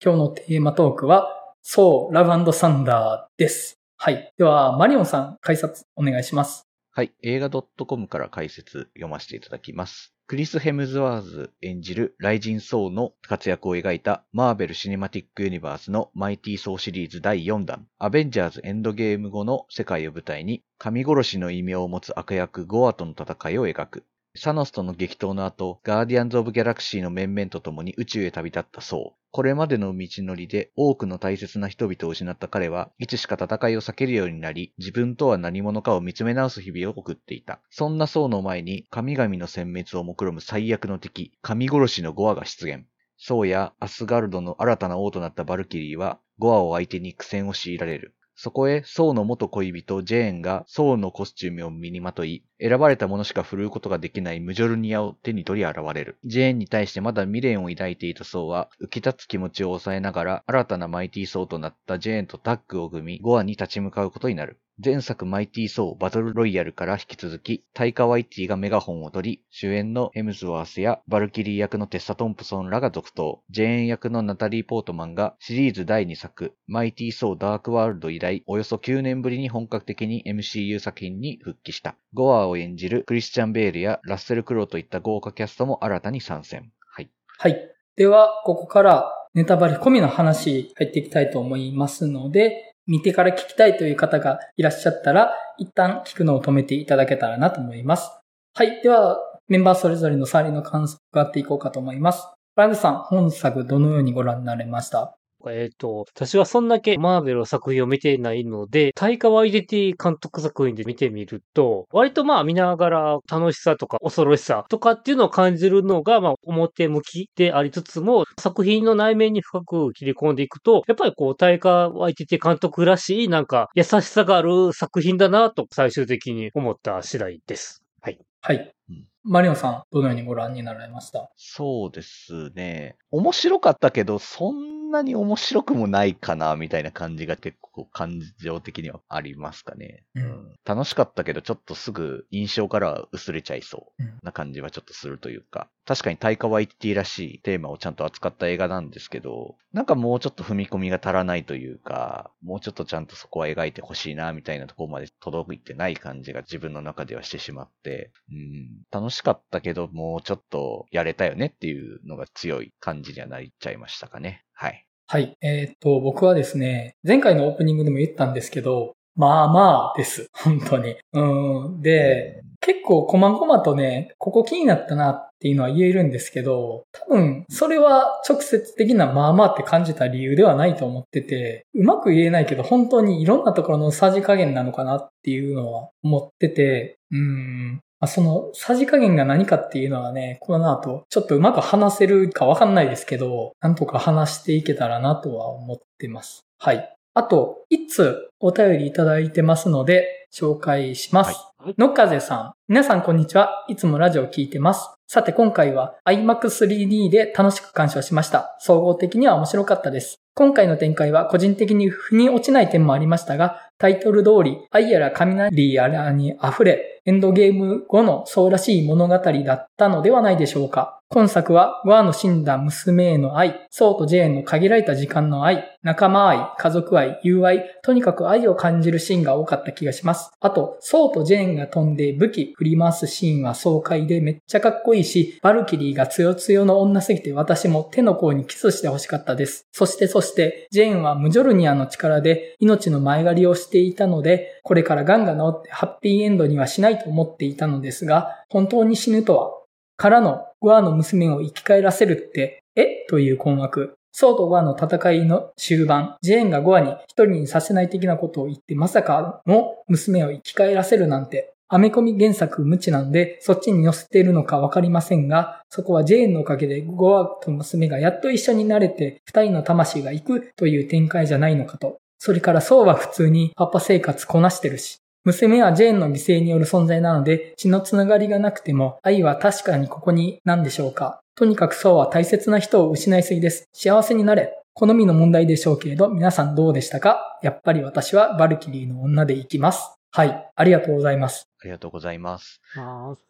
今日のテーマトークは、ソー、ラブ＆サンダーです。はい。では、マリオンさん、解説お願いします。はい。映画 .com から解説読ませていただきます。クリス・ヘムズワーズ演じるライジン・ソーの活躍を描いたマーベル・シネマティック・ユニバースのマイティ・ソーシリーズ第4弾、アベンジャーズ・エンドゲーム後の世界を舞台に神殺しの異名を持つ悪役ゴアとの戦いを描く。サノスとの激闘の後、ガーディアンズ・オブ・ギャラクシーの面々と共に宇宙へ旅立ったソー。これまでの道のりで多くの大切な人々を失った彼はいつしか戦いを避けるようになり、自分とは何者かを見つめ直す日々を送っていた。そんなソーの前に神々の殲滅を目論む最悪の敵、神殺しのゴアが出現。ソーやアスガルドの新たな王となったバルキリーは、ゴアを相手に苦戦を強いられる。そこへ、ソーの元恋人、ジェーンがソーのコスチュームを身にまとい、選ばれた者しか振るうことができないムジョルニアを手に取り現れる。ジェーンに対してまだ未練を抱いていたソーは、浮き立つ気持ちを抑えながら、新たなマイティ・ソーとなったジェーンとタッグを組み、ゴアに立ち向かうことになる。前作マイティー・ソーバトルロイヤルから引き続き、タイカ・ワイティがメガホンを取り、主演のヘムズワースやバルキリー役のテッサ・トンプソンらが続投、ジェーン役のナタリー・ポートマンがシリーズ第2作、マイティー・ソー・ダーク・ワールド以来、およそ9年ぶりに本格的に MCU 作品に復帰した。ゴアを演じるクリスチャン・ベールやラッセル・クロウといった豪華キャストも新たに参戦。はい。はい。では、ここからネタバレ込みの話入っていきたいと思いますので、見てから聞きたいという方がいらっしゃったら、一旦聞くのを止めていただけたらなと思います。はい。では、メンバーそれぞれのサリーの感想を伺っていこうかと思います。ランズさん、本作どのようにご覧になれました？えっ、ー、と、私はそんだけマーベルの作品を見てないので、タイカワイデティ監督作品で見てみると、割とまあ見ながら楽しさとか恐ろしさとかっていうのを感じるのが、まあ表向きでありつつも、作品の内面に深く切り込んでいくと、やっぱりこう、タイカワイデティ監督らしいなんか優しさがある作品だなと最終的に思った次第です。はい。はい。マリオさん、どのようにご覧になられました？そうですね。面白かったけど、そんなに面白くもないかな、みたいな感じが結構感情的にはありますかね。うん、楽しかったけど、ちょっとすぐ印象からは薄れちゃいそう。な感じはちょっとするというか、確かにタイカワイティらしいテーマをちゃんと扱った映画なんですけど、なんかもうちょっと踏み込みが足らないというか、もうちょっとちゃんとそこは描いてほしいな、みたいなところまで届いてない感じが自分の中ではしてしまって、うん、楽しかったけど、もうちょっとやれたよねっていうのが強い感じにはなっちゃいましたかね。はい。はい。えー、っと、僕はですね、前回のオープニングでも言ったんですけど、まあまあです。本当に。うん。で、結構細々とね、ここ気になったなっていうのは言えるんですけど、多分、それは直接的なまあまあって感じた理由ではないと思ってて、うまく言えないけど、本当にいろんなところのさじ加減なのかなっていうのは思ってて、うん。まあ、そのさじ加減が何かっていうのはね、この後ちょっとうまく話せるかわかんないですけど、なんとか話していけたらなとは思ってます。はい。あと、一通お便りいただいてますので、紹介します。はい、のっかぜさん。皆さんこんにちは。いつもラジオを聞いてます。さて今回は iMac3D で楽しく鑑賞しました。総合的には面白かったです。今回の展開は個人的に腑に落ちない点もありましたが、タイトル通り、愛やら雷やらに溢れ、エンドゲーム後のそうらしい物語だったのではないでしょうか。今作は、ワーの死んだ娘への愛、ソウとジェーンの限られた時間の愛、仲間愛、家族愛、友愛、とにかく愛を感じるシーンが多かった気がします。あと、ソウとジェーンが飛んで武器振り回すシーンは爽快でめっちゃかっこいいし、バルキリーが強強の女すぎて私も手の甲にキスして欲しかったです。そしてそして、ジェーンはムジョルニアの力で命の前借りをしていたので、これからガンが治ってハッピーエンドにはしないと思っていたのですが、本当に死ぬとはからのゴアの娘を生き返らせるって、え？という困惑。ソーとゴアの戦いの終盤、ジェーンがゴアに一人にさせない的なことを言ってまさかの娘を生き返らせるなんて、アメコミ原作無知なんで、そっちに寄せているのかわかりませんが、そこはジェーンのおかげでゴアと娘がやっと一緒になれて、二人の魂が行くという展開じゃないのかと。それからソーは普通にパパ生活こなしてるし、娘はジェーンの犠牲による存在なので、血のつながりがなくても、愛は確かにここに何でしょうか。とにかくそうは大切な人を失いすぎです。幸せになれ。好みの問題でしょうけれど、皆さんどうでしたか？やっぱり私はバルキリーの女で行きます。はい。ありがとうございます。ありがとうございます。い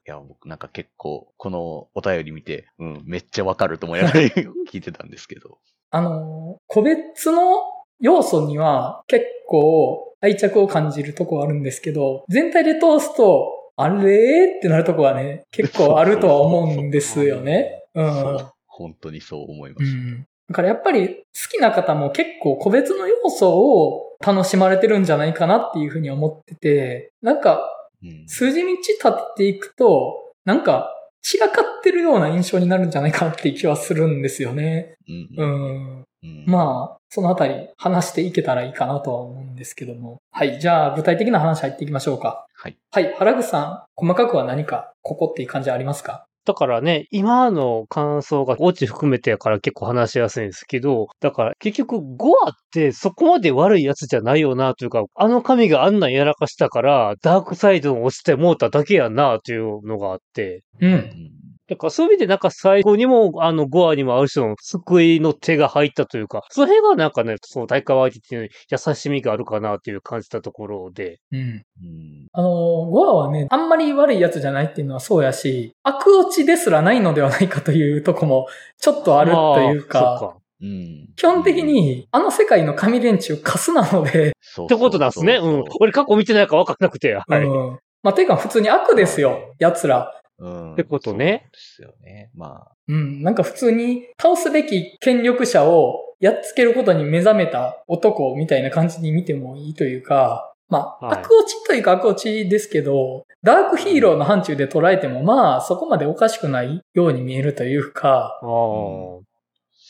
や、僕なんか結構、このお便り見て、うん、めっちゃわかると思いながら 聞いてたんですけど。あの、個別の要素には結構愛着を感じるとこはあるんですけど、全体で通すと、あれ？ってなるとこはね、結構あるとは思うんですよね。うん。本当にそう思います。うん。だからやっぱり好きな方も結構個別の要素を楽しまれてるんじゃないかなっていうふうに思ってて、なんかうん数字道立っていくと、なんか散らかってるような印象になるんじゃないかなっていう気はするんですよね。うんううんん。うんまあ、そのあたり話していけたらいいかなとは思うんですけども。はい。じゃあ具体的な話入っていきましょうか。はい。はい。原口さん、細かくは何かここっていう感じありますか？だからね、今の感想がオチ含めてやから結構話しやすいんですけど、だから結局ゴアってそこまで悪いやつじゃないよなというか、あの神があんなんやらかしたから、ダークサイドに落ちてもうただけやなというのがあって、う。うんんだからそういう意味でなんか最後にも、あの、ゴアにもある種の救いの手が入ったというか、それがなんかね、その大会相手っていう優しみがあるかなっていう感じたところで、うん。うんあの、ゴアはね、あんまり悪いやつじゃないっていうのはそうやし、悪落ちですらないのではないかというとこも、ちょっとあるというまあか、そっか。うん基本的に、あの世界の神連中カスなので、そうってことなんですね。うん。俺過去見てないから分かんなくて。はい。うん。まあ、ていうか普通に悪ですよ、奴ら。うんってことねそうですよね。まあ、うん。なんか普通に倒すべき権力者をやっつけることに目覚めた男みたいな感じに見てもいいというか、まあ、はい悪落ちというか悪落ちですけど、ダークヒーローの範疇で捉えてもまあ、そこまでおかしくないように見えるというか、ああ。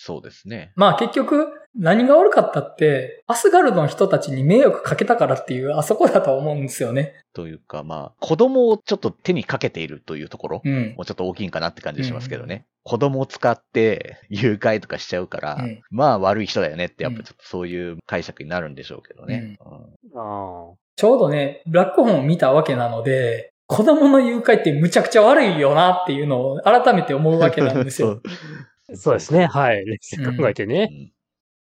そうですね。まあ結局、何が悪かったって、アスガルドの人たちに迷惑かけたからっていう、あそこだと思うんですよね。というか、まあ、子供をちょっと手にかけているというところ、うん。もうちょっと大きいんかなって感じしますけどね。子供を使って誘拐とかしちゃうから、うんまあ悪い人だよねって、やっぱちょっとそういう解釈になるんでしょうけどね。ちょうどね、ブラックホーンを見たわけなので、子供の誘拐ってむちゃくちゃ悪いよなっていうのを改めて思うわけなんですよ。あ。そうですね。はい。考えてね。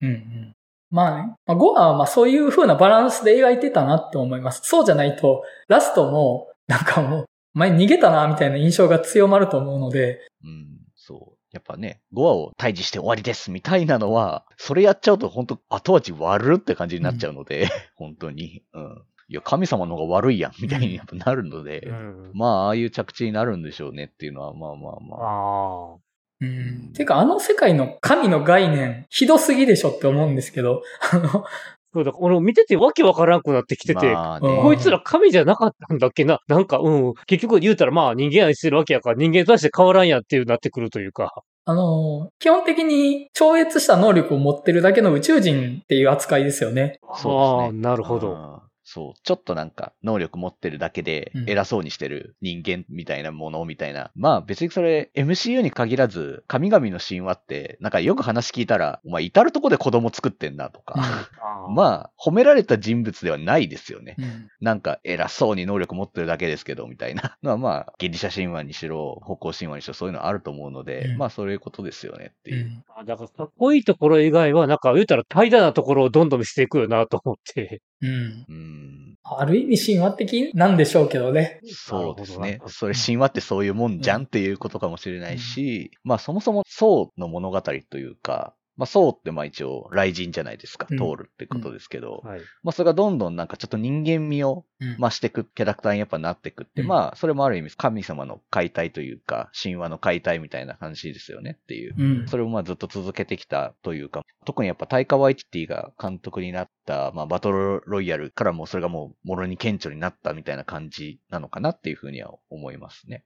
うんうんうん。まあね、まあ、ゴアはまあそういう風なバランスで描いてたなって思います。そうじゃないと、ラストも、なんかもう、前逃げたなみたいな印象が強まると思うので、うん、そう。やっぱね、5話を退治して終わりですみたいなのは、それやっちゃうと本当後味悪って感じになっちゃうので、本当に。うん。いや、神様の方が悪いやん、みたいにやっぱなるので、うん。まあ、ああいう着地になるんでしょうねっていうのは、まあまあまあ。ああ。うん。てか、あの世界の神の概念、ひどすぎでしょって思うんですけど、あの、そうだ、俺見ててわけわからんくなってきてて、まあうんこいつら神じゃなかったんだっけな？なんか、うん。結局言うたらまあ人間愛してるわけやから人間として変わらんやっていうなってくるというか。あの、基本的に超越した能力を持ってるだけの宇宙人っていう扱いですよね。そうですねああ、なるほど。そう。ちょっとなんか、能力持ってるだけでう、ん偉そうにしてる人間みたいなものみたいな。まあ別にそれ、MCU に限らず、神々の神話って、なんかよく話聞いたら、お前至るとこで子供作ってんなとか。あまあ、褒められた人物ではないですよね。うんなんか偉そうに能力持ってるだけですけど、みたいな のはまあ、ギリシャ神話にしろ、北欧神話にしろ、そういうのあると思うので、うんまあそういうことですよねっていう。うんあだからかっこいいところ以外は、なんか言うたら怠惰なところをどんどん見せていくよなと思って。うん。うん。ある意味神話的なんでしょうけどね。そうですねそれ神話ってそういうもんじゃんっていうことかもしれないし、まあそもそもソウの物語というか、まあソウってまあ一応雷神じゃないですか。うん通るってことですけど、はい。まあそれがどんどんなんかちょっと人間味をうん増していくキャラクターにやっぱなっていくって、うんまあそれもある意味神様の解体というか、神話の解体みたいな感じですよねっていう。うん。それをまあずっと続けてきたというか、特にやっぱタイカ・ワイティティが監督になった、まあバトルロイヤルからもそれがもうもろに顕著になったみたいな感じなのかなっていうふうには思いますね。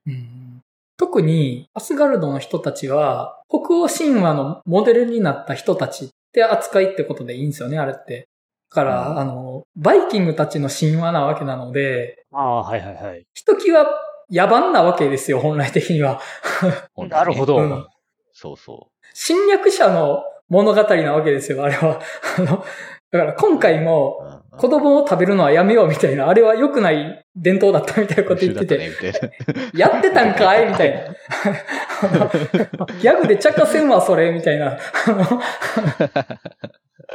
うん特に、アスガルドの人たちは、北欧神話のモデルになった人たちって扱いってことでいいんですよね、あれって。だから、うんあの、バイキングたちの神話なわけなので、ああ、はいはいはい。ひときわ野蛮なわけですよ、本来的には。なるほど。うんそうそ侵略者の物語なわけですよ、あれは。あの、だから今回う。も、子供を食べるのはやめようみたいな、あれは良くない伝統だったみたいなこと言ってて、やってたんかいみたいな。ギャグで茶化せんわ、それみたいな。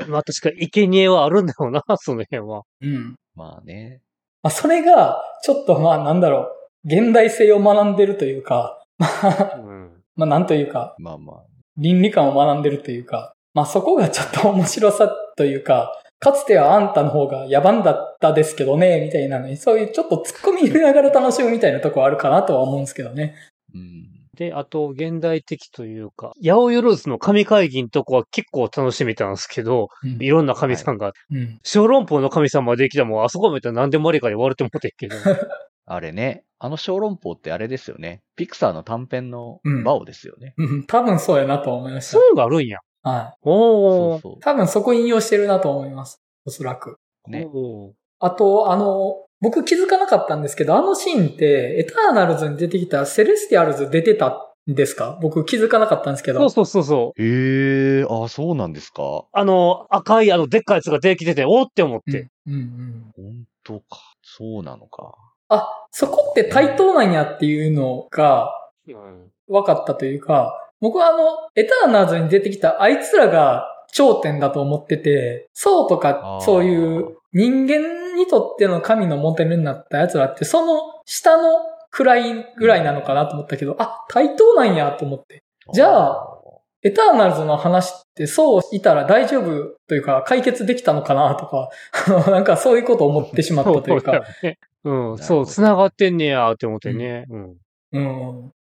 まあ確かに生贄はあるんだろうな、その辺は。うん。まあね。まあ、それが、ちょっとまあなんだろう、現代性を学んでるというか、まあ、うん。まあなんというか、まあまあ。倫理観を学んでるというか、まあそこがちょっと面白さというか、かつてはあんたの方が野蛮だったですけどね、みたいなのに、そういうちょっと突っ込み入れながら楽しむみたいなとこあるかなとは思うんですけどね。うん。で、あと、現代的というか、八百万の神会議のとこは結構楽しめたんですけど、うんいろんな神さんが、うん。小籠包の神様できたらもうあそこまで何でもありかで言われてもてんけど。あれね、あの小籠包ってあれですよね。ピクサーの短編のうんバオですよね。うん多分そうやなと思いましそういうのがあるんや。た。はい。おー。そうそ多分そこ引用してるなと思います。おそらく。う。ね。おーあと、あの、僕気づかなかったんですけど、あのシーンって、エターナルズに出てきたセレスティアルズ出てたんですか？僕気づかなかったんですけど。そうそうそうそう。へえ、あ、そうなんですか。あの、赤いあの、でっかいやつが出てきてて、おーって思って。うん。うんうん。本当か。そうなのか。あ、そこって対等なんやっていうのがうん分かったというか、僕はあの、エターナルズに出てきたあいつらが頂点だと思ってて、そうとあかーそういう人間にとっての神のモデルになった奴らって、その下の位ぐらいなのかなと思ったけど、あ、対等なんやと思って。じゃあエターナルズの話ってそういたら大丈夫というか解決できたのかなとか、なんかそういうことを思ってしまったというそう。ね。うん、そう、繋がってんねやって思ってね。うん。うん。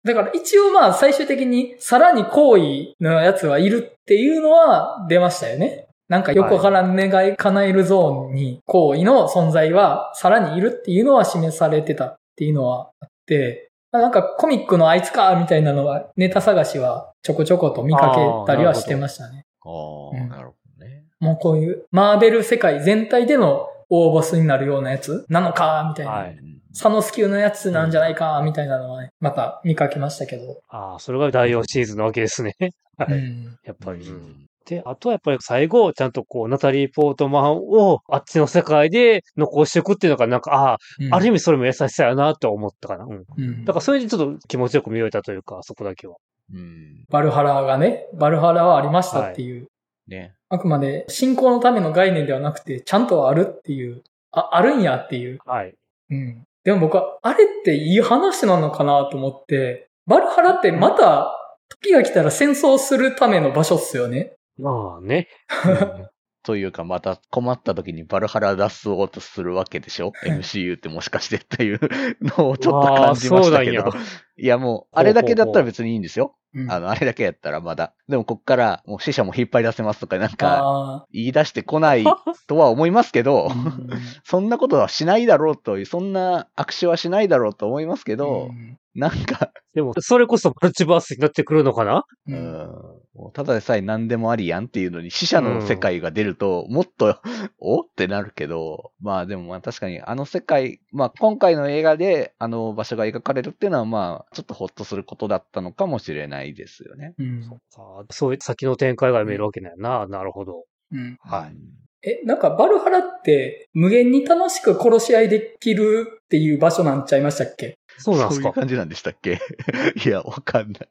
だから一応まあ最終的にさらに好意のやつはいるっていうのは出ましたよね。なんかよくわからん願い叶えるゾーンに好意の存在はさらにいるっていうのは示されてたっていうのはあって、なんかコミックのあいつかみたいなのはネタ探しはちょこちょこと見かけたりはしてましたね。ああ、うんなるほどね。もうこういうマーベル世界全体での大ボスになるようなやつなのかみたいな。はいうんサノス級のやつなんじゃないかみたいなのはね、また見かけましたけど。ああ、それが第4シーズンなわけですね。はい。うん やっぱり。うんで、あとはやっぱり最後、ちゃんとこう、ナタリー・ポートマンをあっちの世界で残していくっていうのが、なんか、ああ、うんある意味それも優しさやなと思ったかな。うん。うんだからそれでちょっと気持ちよく見えたというか、そこだけは。うん。バルハラがね、バルハラはありましたっていう、ね。あくまで信仰のための概念ではなくて、ちゃんとあるっていう、あ、あるんやっていう。はい。うん。でも僕は、あれっていい話なのかなと思って、バルハラってまた、時が来たら戦争するための場所っすよね。まあね。というか、また困った時にバルハラ脱走とするわけでしょ ?MCU ってもしかしてっていうのをちょっと感じましたけど。いやもう、あれだけだったら別にいいんですよ。うん。あの、あれだけやったらまだ。でもこっから、もう死者も引っ張り出せますとかなんか、あ言い出してこないとは思いますけど そんなことはしないだろうという、そんな握手はしないだろうと思いますけど、うん。なんか、でも、それこそマルチバースになってくるのかな？ううんただでさえ何でもありやんっていうのに死者の世界が出ると、もっと、お？ってなるけど、まあでもまあ確かにあの世界、まあ今回の映画であの場所が描かれるっていうのはまあちょっとほっとすることだったのかもしれないですよね。うんあそういう先の展開が見えるわけだよな。なるほど。うんはい。え、なんかバルハラって無限に楽しく殺し合いできるっていう場所なんちゃいましたっけ？そうなんですか？そういう。感じなんでしたっけ？いや、わかんない。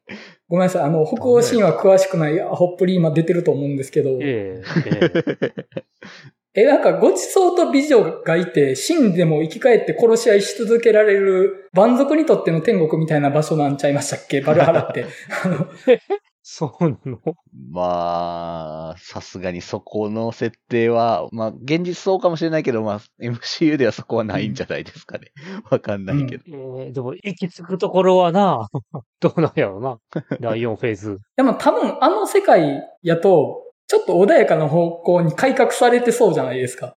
ごめんなさい。あの、北欧神話詳しくないアホっぷり今出てると思うんですけど、えええええ、なんかごちそうと美女がいて、死んでも生き返って殺し合いし続けられる、蛮族にとっての天国みたいな場所なんちゃいましたっけ？バルハラって。あ のそうなの？まあ、さすがにそこの設定は、まあ現実そうかもしれないけど、まあ MCU ではそこはないんじゃないですかね。わかんないけど。ええでも、行き着くところはな、どうなんやろうな。第4フェーズ。でも多分あの世界やと、ちょっと穏やかな方向に改革されてそうじゃないですか。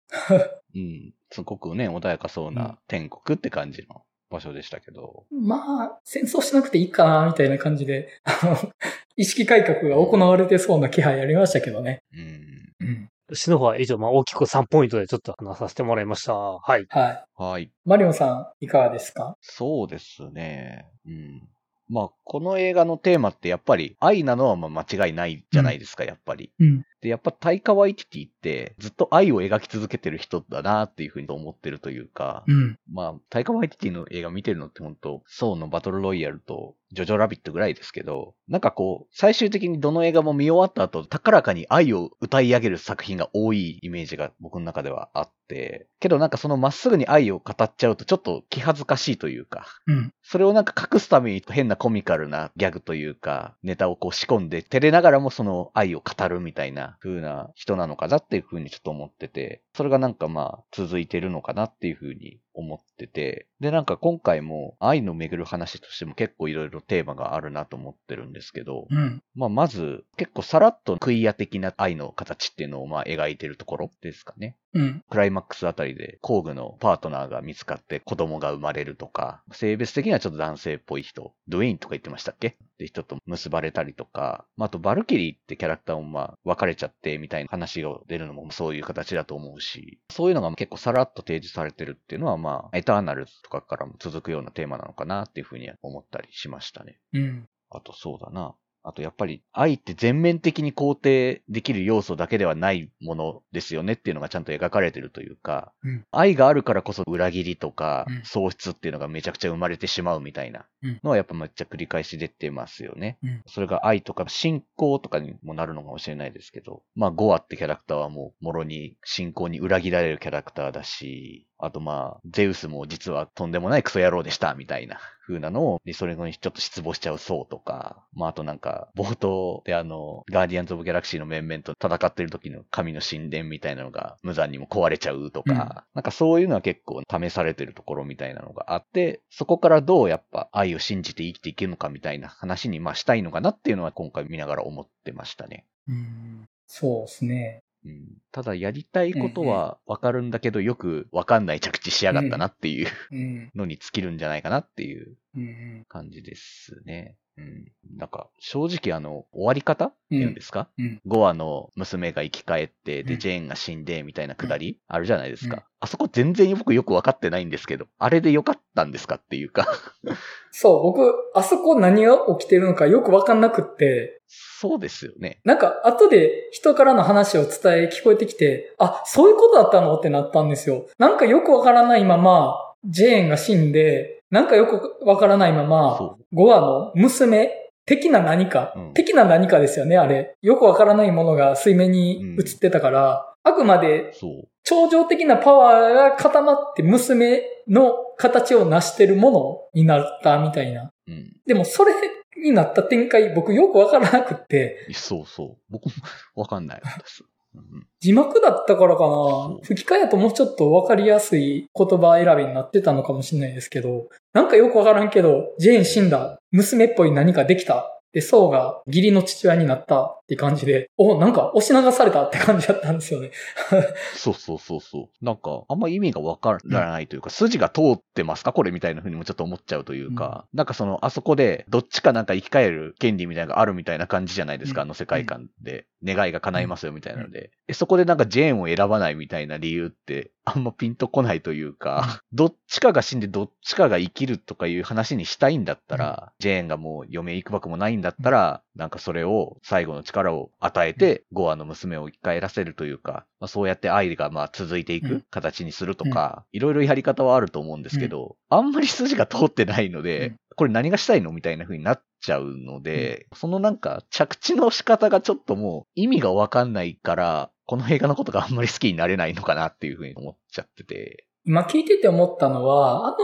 うん。すごくね、穏やかそうな天国って感じの場所でしたけど。まあ、戦争しなくていいかな、みたいな感じで、あの、意識改革が行われてそうな気配ありましたけどね。うん。うん。私の方は以上、まあ大きく3ポイントでちょっと話させてもらいました。はい。はい。はい。マリオンさん、いかがですか？そうですね。うん。まあ、この映画のテーマってやっぱり愛なのはまあ間違いないじゃないですか、やっぱり。うん。で、やっぱタイカワイティティってずっと愛を描き続けてる人だなっていうふうに思ってるというか、うん。まあ、タイカワイティティの映画見てるのって本当ソーのバトルロイヤルとジョジョラビットぐらいですけど、なんかこう、最終的にどの映画も見終わった後、高らかに愛を歌い上げる作品が多いイメージが僕の中ではあって、けどなんかそのまっすぐに愛を語っちゃうとちょっと気恥ずかしいというか、うん。それをなんか隠すために変なコミカルなギャグというか、ネタをこう仕込んで、照れながらもその愛を語るみたいなな風な人なのかなっていう風にちょっと思ってて、それがなんかまあ続いてるのかなっていう風に思ってて、でなんか今回も愛の巡る話としても結構いろいろテーマがあるなと思ってるんですけど、うん。まあまず結構さらっとクイア的な愛の形っていうのをまあ描いてるところですかね。うん。クライマックスあたりで工具のパートナーが見つかって子供が生まれるとか、性別的にはちょっと男性っぽい人、ドゥエインとか言ってましたっけ？って人と結ばれたりとか、まあ、あとバルキリーってキャラクターもまあ別れちゃってみたいな話が出るのもそういう形だと思うし、そういうのが結構さらっと提示されてるっていうのはまあ、エターナルズとかからも続くようなテーマなのかなっていうふうには思ったりしましたね。うん。あとそうだな。あとやっぱり愛って全面的に肯定できる要素だけではないものですよねっていうのがちゃんと描かれてるというか、うん。愛があるからこそ裏切りとかうん。喪失っていうのがめちゃくちゃ生まれてしまうみたいなうん。のはやっぱめっちゃ繰り返し出てますよね。うん。それが愛とか信仰とかにもなるのかもしれないですけど、まあゴアってキャラクターはもうもろに信仰に裏切られるキャラクターだし、あとまあ、ゼウスも実はとんでもないクソ野郎でした、みたいな風なのを、で、それにちょっと失望しちゃうそうとか、まああとなんか、冒頭であの、ガーディアンズ・オブ・ギャラクシーの面々と戦ってる時の神の神殿みたいなのが無残にも壊れちゃうとか、うんなんかそういうのは結構試されてるところみたいなのがあって、そこからどうやっぱ愛を信じて生きていけるのかみたいな話にまあしたいのかなっていうのは今回見ながら思ってましたね。うん。そうですね。うん、ただやりたいことはわかるんだけど、よくわかんない着地しやがったなっていううん。のに尽きるんじゃないかなっていううん。感じですね。うん。なんか、正直あの、終わり方？っていうんですか、うん。5話の娘が生き返って、で、うんジェーンが死んで、みたいなくだり、あるじゃないですか。うんあそこ全然僕よくわかってないんですけど、あれでよかったんですかっていうか、そう、僕、あそこ何が起きてるのかよくわかんなくって、そうですよね。なんか、後で人からの話を伝え聞こえてきて、あ、そういうことだったの？ってなったんですよ。なんかよくわからないまま、ジェーンが死んで、なんかよくわからないままそ、5話の娘的な何か、うん的な何かですよね、あれ。よくわからないものが水面に映ってたから、あくまで。超常的なパワーが固まって娘の形を成してるものになったみたいな。うん。でもそれになった展開僕よくわからなくって、そうそう。僕もわかんない字幕だったからかそな吹き替えやともうちょっとわかりやすい言葉選びになってたのかもしれないですけど、なんかよくわからんけど、ジェーン死んだ、娘っぽい何かできた。で、ソウが義理の父親になったって感じで、お、なんか押し流されたって感じだったんですよね。そうそうそうそう。なんか、あんま意味がわからないというか、筋が通ってますかこれみたいな風にもちょっと思っちゃうというか、なんかその、あそこで、どっちかなんか生き返る権利みたいなのがあるみたいな感じじゃないですか、うんあの世界観で。願いが叶いますよみたいなので。えそこでなんかジェーンを選ばないみたいな理由って、あんまピンとこないというか、どっちかが死んでどっちかが生きるとかいう話にしたいんだったら、ジェーンがもう嫁行くばくもないんだったら、なんかそれを最後の力を与えて、ゴアの娘を生き返らせるというか、まあ、そうやって愛がまあ続いていうくん。形にするとか、いろいろやり方はあると思うんですけど、あんまり筋が通ってないので、うん。これ何がしたいのみたいな風になっちゃうので、そのなんか着地の仕方がちょっともう意味がわかんないから、この映画のことがあんまり好きになれないのかなっていう風に思っちゃってて。今聞いてて思ったのは、あの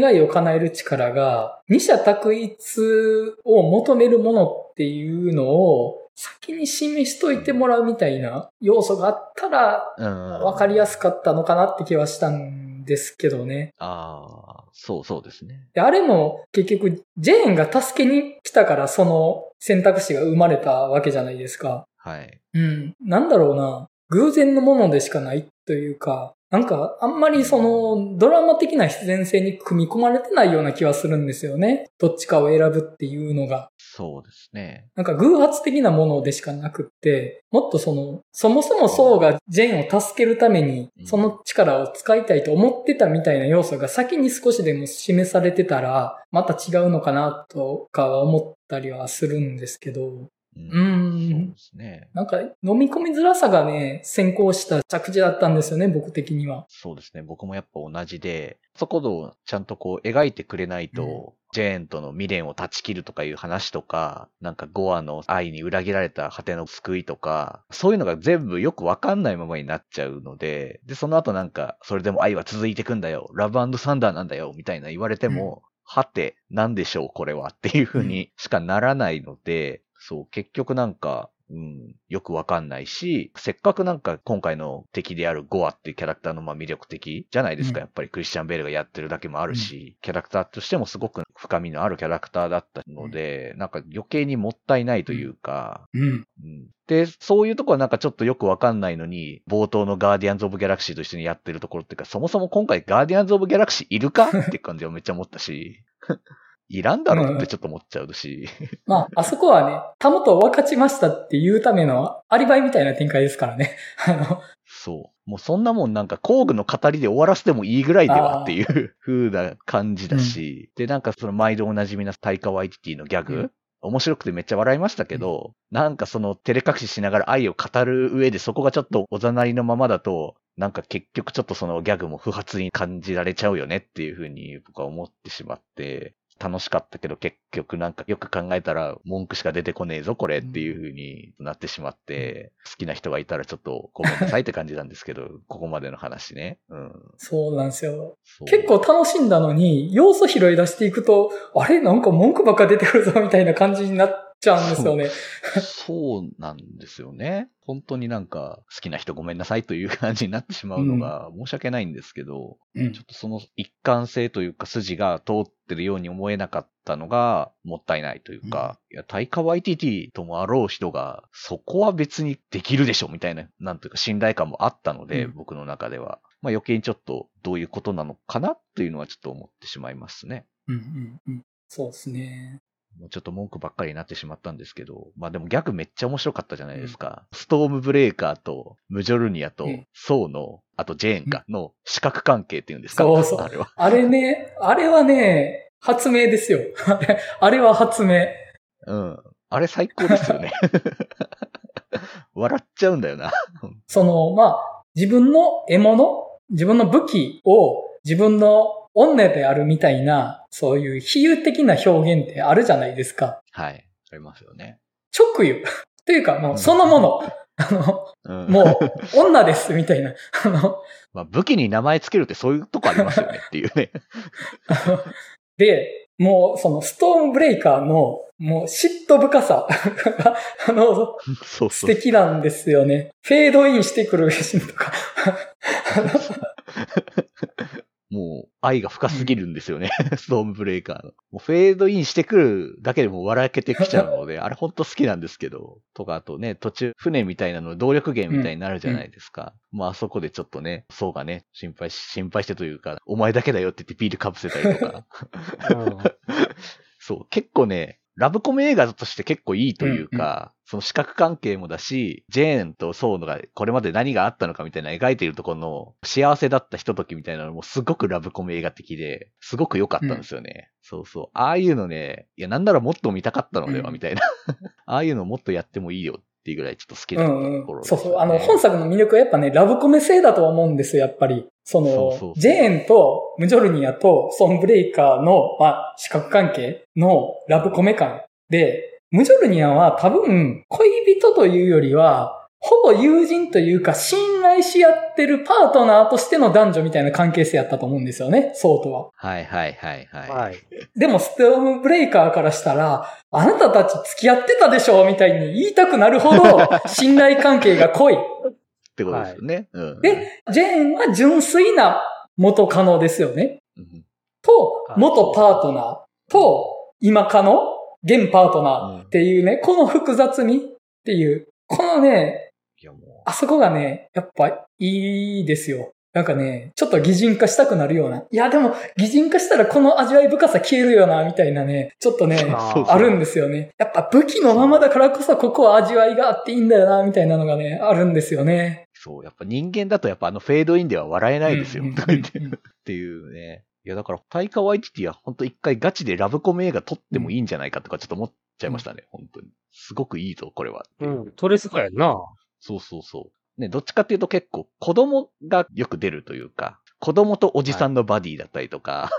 願いを叶える力が、二者択一を求めるものっていうのを先に示しといてもらうみたいな要素があったらうん。分かりやすかったのかなって気はしたんですけどね。ああ、そうそうですね。であれも結局ジェーンが助けに来たからその選択肢が生まれたわけじゃないですか。はい。うん。なんだろうな。偶然のものでしかないというか、なんか、あんまりその、ドラマ的な必然性に組み込まれてないような気はするんですよね。どっちかを選ぶっていうのが。そうですね。なんか偶発的なものでしかなくって、もっとその、そもそもソウがジェーンを助けるためにう、ん。その力を使いたいと思ってたみたいな要素が先に少しでも示されてたら、また違うのかなとかは思ったりはするんですけど、うんそうですね。なんか飲み込みづらさがね、先行した着地だったんですよね、僕的には。そうですね。僕もやっぱ同じで、そこをちゃんとこう描いてくれないと、うんジェーンとの未練を断ち切るとかいう話とか、なんかゴアの愛に裏切られた果ての救いとか、そういうのが全部よくわかんないままになっちゃうので、で、その後なんか、それでも愛は続いてくんだよ、ラブサンダーなんだよ、みたいな言われても、はて、なんでしょう、これはっていう風にしかならないので、そう、結局なんか、うん、よくわかんないし、せっかくなんか今回の敵であるゴアっていうキャラクターのまあ魅力的じゃないですか、うん。やっぱりクリスチャン・ベールがやってるだけもあるし、キャラクターとしてもすごく深みのあるキャラクターだったので、なんか余計にもったいないというか、うん。うん。で、そういうとこはなんかちょっとよくわかんないのに、冒頭のガーディアンズ・オブ・ギャラクシーと一緒にやってるところっていうか、そもそも今回ガーディアンズ・オブ・ギャラクシーいるかって感じはめっちゃ思ったし、いらんだろってちょっと思っちゃうし、まあ、あそこはね、タモと分かちましたっていうためのアリバイみたいな展開ですからね。あの、そう。もうそんなもんなんか工具の語りで終わらせてもいいぐらいではっていう風な感じだし、で、なんかその毎度おなじみなタイカ・ワイティティのギャグ、うん。面白くてめっちゃ笑いましたけど、なんかその照れ隠ししながら愛を語る上でそこがちょっとおざなりのままだと、なんか結局ちょっとそのギャグも不発に感じられちゃうよねっていう風に僕は思ってしまって、楽しかったけど結局なんかよく考えたら文句しか出てこねえぞこれっていう風になってしまって、好きな人がいたらちょっとごめんなさいって感じなんですけど、ここまでの話ね。うん。そうなんですよ。結構楽しんだのに、要素拾い出していくと、あれ？なんか文句ばっか出てくるぞみたいな感じになっちゃうんですよね。そうなんですよね。本当になんか好きな人ごめんなさいという感じになってしまうのが申し訳ないんですけど、うんちょっとその一貫性というか筋が通ってるように思えなかったのがもったいないというか、いや、タイカ YTT ともあろう人が、そこは別にできるでしょみたいな、なんというか信頼感もあったので、うん僕の中では。まあ余計にちょっとどういうことなのかなというのはちょっと思ってしまいますね。うんうんうん。そうですね。もうちょっと文句ばっかりになってしまったんですけど、まあでもギャグめっちゃ面白かったじゃないですか。ストームブレーカーとムジョルニアとうんソウの、あとジェーンかの視覚関係っていうんですかそうそうあれは。あれね、あれはね、発明ですよ。あ れあれは発明。うん。あれ最高ですよね。笑っちゃうんだよな。その、まあ、自分の獲物、自分の武器を自分の女であるみたいな、そういう比喩的な表現ってあるじゃないですか。はい。ありますよね。直喩。というかもうそのもの。あの、うん。もう、女です、みたいな。あの、まあ武器に名前つけるってそういうとこありますよねっていうね。で、もう、その、ストームブレイカーの、もう、嫉妬深さが、あの、そうそう素。敵なんですよね。フェードインしてくるシーンとか。もう愛が深すぎるんですよね。ストームブレイカーの。もうフェードインしてくるだけでも笑けてきちゃうので、あれほんと好きなんですけど。とか、あとね、途中船みたいなの動力源みたいになるじゃないですか。まああそこでちょっとね、そうがね、心配し、心配してというか、お前だけだよって言ってビールかぶせたりとか。うんそう、結構ね、ラブコメ映画として結構いいというか、その視覚関係もだし、ジェーンとソーノがこれまで何があったのかみたいな描いているところの幸せだったひとときみたいなのもすごくラブコメ映画的で、すごく良かったんですよね。そうそう。ああいうのね、いやなんならもっと見たかったのでは、うんみたいな。ああいうのもっとやってもいいよっていうぐらいちょっと好きだったうんうんところですよね、そうそう。あの、本作の魅力はやっぱね、ラブコメ性だとは思うんですよ、やっぱり。その、そうそうそうジェーンとムジョルニアとソンブレイカーの、まあ、視覚関係のラブコメ感で、ムジョルニアは多分、恋人というよりは、ほぼ友人というか、信頼し合ってるパートナーとしての男女みたいな関係性やったと思うんですよね、ソウとは。はいはいはいはい。はい。でも、ストームブレイカーからしたら、あなたたち付き合ってたでしょみたいに言いたくなるほど、信頼関係が濃い。ってことですよね。うん。で、ジェーンは純粋な元カノですよね。うんとは、い元パートナーと、今カノ？現パートナーっていうね、この複雑味っていう、このね、あそこがね、やっぱいいですよ。なんかね、ちょっと擬人化したくなるような。いや、でも、擬人化したらこの味わい深さ消えるよな、みたいなね、ちょっとね、あるんですよね。やっぱ武器のままだからこそここは味わいがあっていいんだよな、みたいなのがね、あるんですよね。そう、やっぱ人間だとやっぱあのフェードインでは笑えないですよ。うんとか言ってっていうね。いや、だから、タイカ・ワイティティは本当一回ガチでラブコメ映画撮ってもいいんじゃないかとかちょっと思っちゃいましたね、本当に。すごくいいぞ、これは。うん。トレスかやんな。そうそうそう。ね、どっちかっていうと結構子供がよく出るというか、子供とおじさんのバディだったりとか、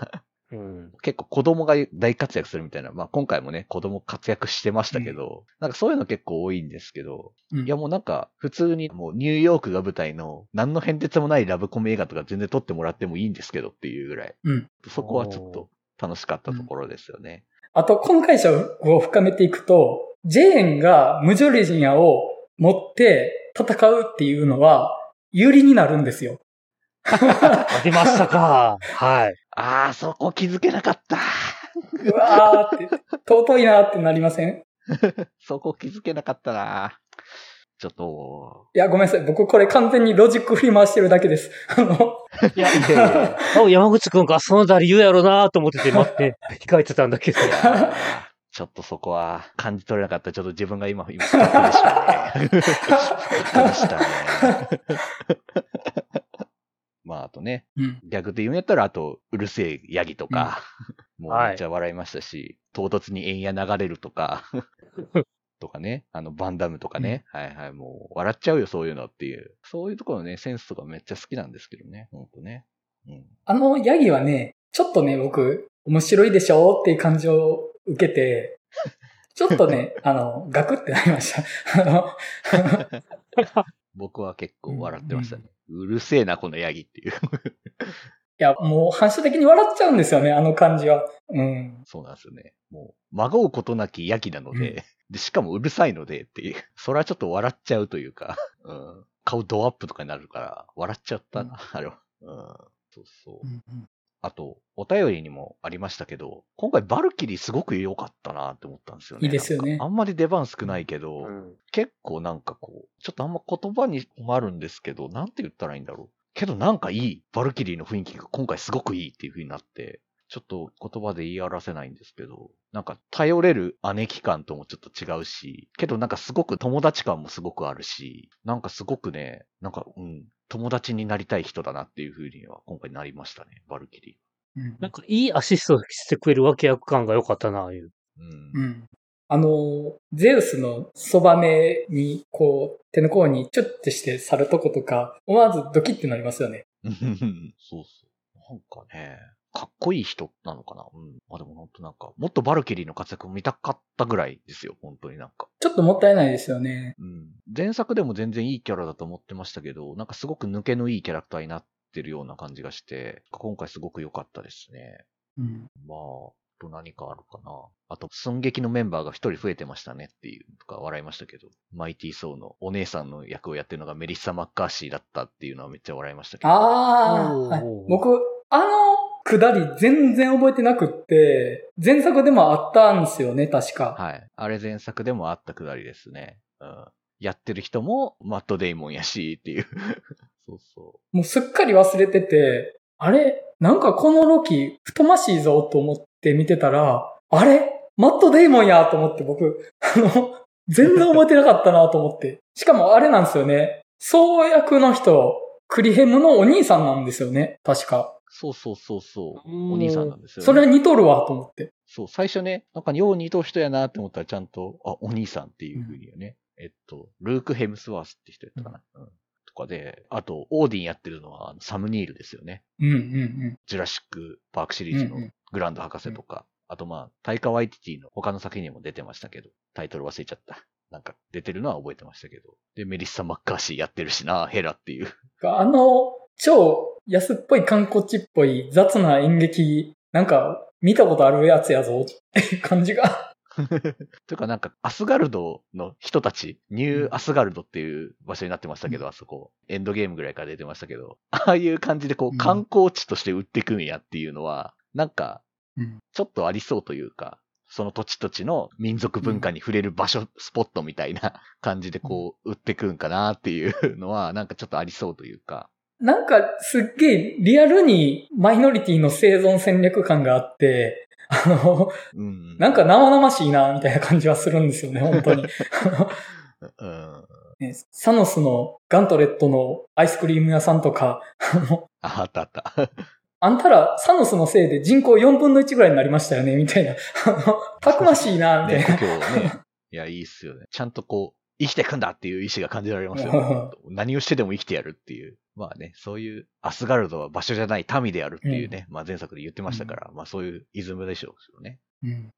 うん。結構子供が大活躍するみたいな、まあ今回もね、子供活躍してましたけど、なんかそういうの結構多いんですけど、うんいやもうなんか普通にもうニューヨークが舞台の何の変哲もないラブコメ映画とか全然撮ってもらってもいいんですけどっていうぐらい、うんそこはちょっと楽しかったところですよね。あと、この解釈を深めていくと、ジェーンがムジョレジアを持って戦うっていうのは、有利になるんですよ。あ出ましたか。はい。ああ、そこ気づけなかった。うわーって、尊いなってなりません？そこ気づけなかったな。ちょっと、いや、ごめんなさい。僕これ完全にロジック振り回してるだけです。あの、いや、いやい 山口くんがそのだ理由やろうなと思ってて待って、控えてたんだけど。ちょっとそこは感じ取れなかった。ちょっと自分が今、今、でしたね。不覚でしたね。まあ、あとね、うん。逆で言うんやったら、あと、うるせえヤギとか、もうはいめっちゃ笑いましたし、唐突に円や流れるとか、とかね、あの、バンダムとかね、はいはい、もう、笑っちゃうよ、そういうのっていう。そういうところのね、センスとかめっちゃ好きなんですけどね、ほんとね。うん。あのヤギはね、ちょっとね、僕、面白いでしょっていう感じを受けて、ちょっとね、あの、ガクってなりました。僕は結構笑ってましたね。うるせえな、このヤギっていう。いや、もう反射的に笑っちゃうんですよね、あの感じは。うん。そうなんですよね。もう、まごうことなきヤギなので、うんで、しかもうるさいのでっていう。それはちょっと笑っちゃうというか、うん。顔ドアップとかになるから、笑っちゃったな、あれは。うん。そうそう。あと、お便りにもありましたけど、今回バルキリーすごく良かったなって思ったんですよね。いいですよねなんかあんまり出番少ないけど、うん結構なんかこう、ちょっとあんま言葉に困るんですけど、なんて言ったらいいんだろう。けどなんかいい、バルキリーの雰囲気が今回すごくいいっていう風になって、ちょっと言葉で言い表せないんですけど、なんか頼れる姉貴感ともちょっと違うし、けどなんかすごく友達感もすごくあるし、なんかすごくね、なんかうん、友達になりたい人だなっていう風には今回なりましたね、バルキリうんなんかいいアシストしてくれる脇役感が良かったな、いう。ー。うん。うん。あの、ゼウスのそばめに、こう、手の甲にチュッてして去るとことか、思わずドキッてなりますよね。そうそう。なんかね、かっこいい人なのかな？うん。まあでも本当なんか、もっとバルキリーの活躍を見たかったぐらいですよ、本当になんか。ちょっともったいないですよね。うん。前作でも全然いいキャラだと思ってましたけど、なんかすごく抜けのいいキャラクターになってるような感じがして、今回すごく良かったですね。うん。まあ、あと何かあるかな？あと、寸劇のメンバーが一人増えてましたねっていうとか笑いましたけど、マイティー・ソーのお姉さんの役をやってるのがメリッサ・マッカーシーだったっていうのはめっちゃ笑いましたけど。ああ、僕、あのくだり全然覚えてなくって、前作でもあったんですよね、確か。はい。あれ前作でもあったくだりですね。うん。やってる人もマット・デイモンやしっていう。そうそもうすっかり忘れてて、あれ？なんかこのロキ、太ましいぞと思って見てたら、あれ？マット・デイモンやと思って僕、あの、全然覚えてなかったなと思って。しかもあれなんですよね。総役の人、クリヘムのお兄さんなんですよね。確か。う。そうそうそうそう。お兄さんなんですよ、ね。それは似とるわと思って。そう、最初ね、なんかよう似とる人やなって思ったらちゃんと、あ、お兄さんっていう風にね。えっと、ルーク・ヘムスワースって人やったかな？うん。とかで、あと、オーディンやってるのはサム・ニールですよね。うんうんジュラシック・パークシリーズのうんうんグランド博士とか、あとまあ、タイカ・ワイティティの他の作品にも出てましたけど、タイトル忘れちゃった。なんか出てるのは覚えてましたけど。で、メリッサ・マッカーシーやってるしな、ヘラっていう。うん。あの、超安っぽい観光地っぽい雑な演劇、なんか見たことあるやつやぞっていう感じが。というかなんか、アスガルドの人たち、ニューアスガルドっていう場所になってましたけど、あそこ。エンドゲームぐらいから出てましたけど、ああいう感じでこうんう、観光地として売ってくんやっていうのは、なんか、うんちょっとありそうというか、その土地土地の民族文化に触れる場所、スポットみたいな感じでこう、売ってくんかなっていうのは、なんかちょっとありそうというか。なんかすっげえリアルにマイノリティの生存戦略感があって、あの、うん。なんか生々しいな、みたいな感じはするんですよね、本当に。サノスのガントレットのアイスクリーム屋さんとか、あの、あ、あったあった。あんたらサノスのせいで人口4分の1ぐらいになりましたよね、みたいな。たくましいな、みたいね、な。今日ね。いや、いいっすよね。ちゃんとこう、生きてくんだっていう意志が感じられますよね。何をしてでも生きてやるっていう。まあね、そういう、アスガルドは場所じゃない民であるっていうね、まあ前作で言ってましたから、まあそういうイズムでしょうよね。うんうん。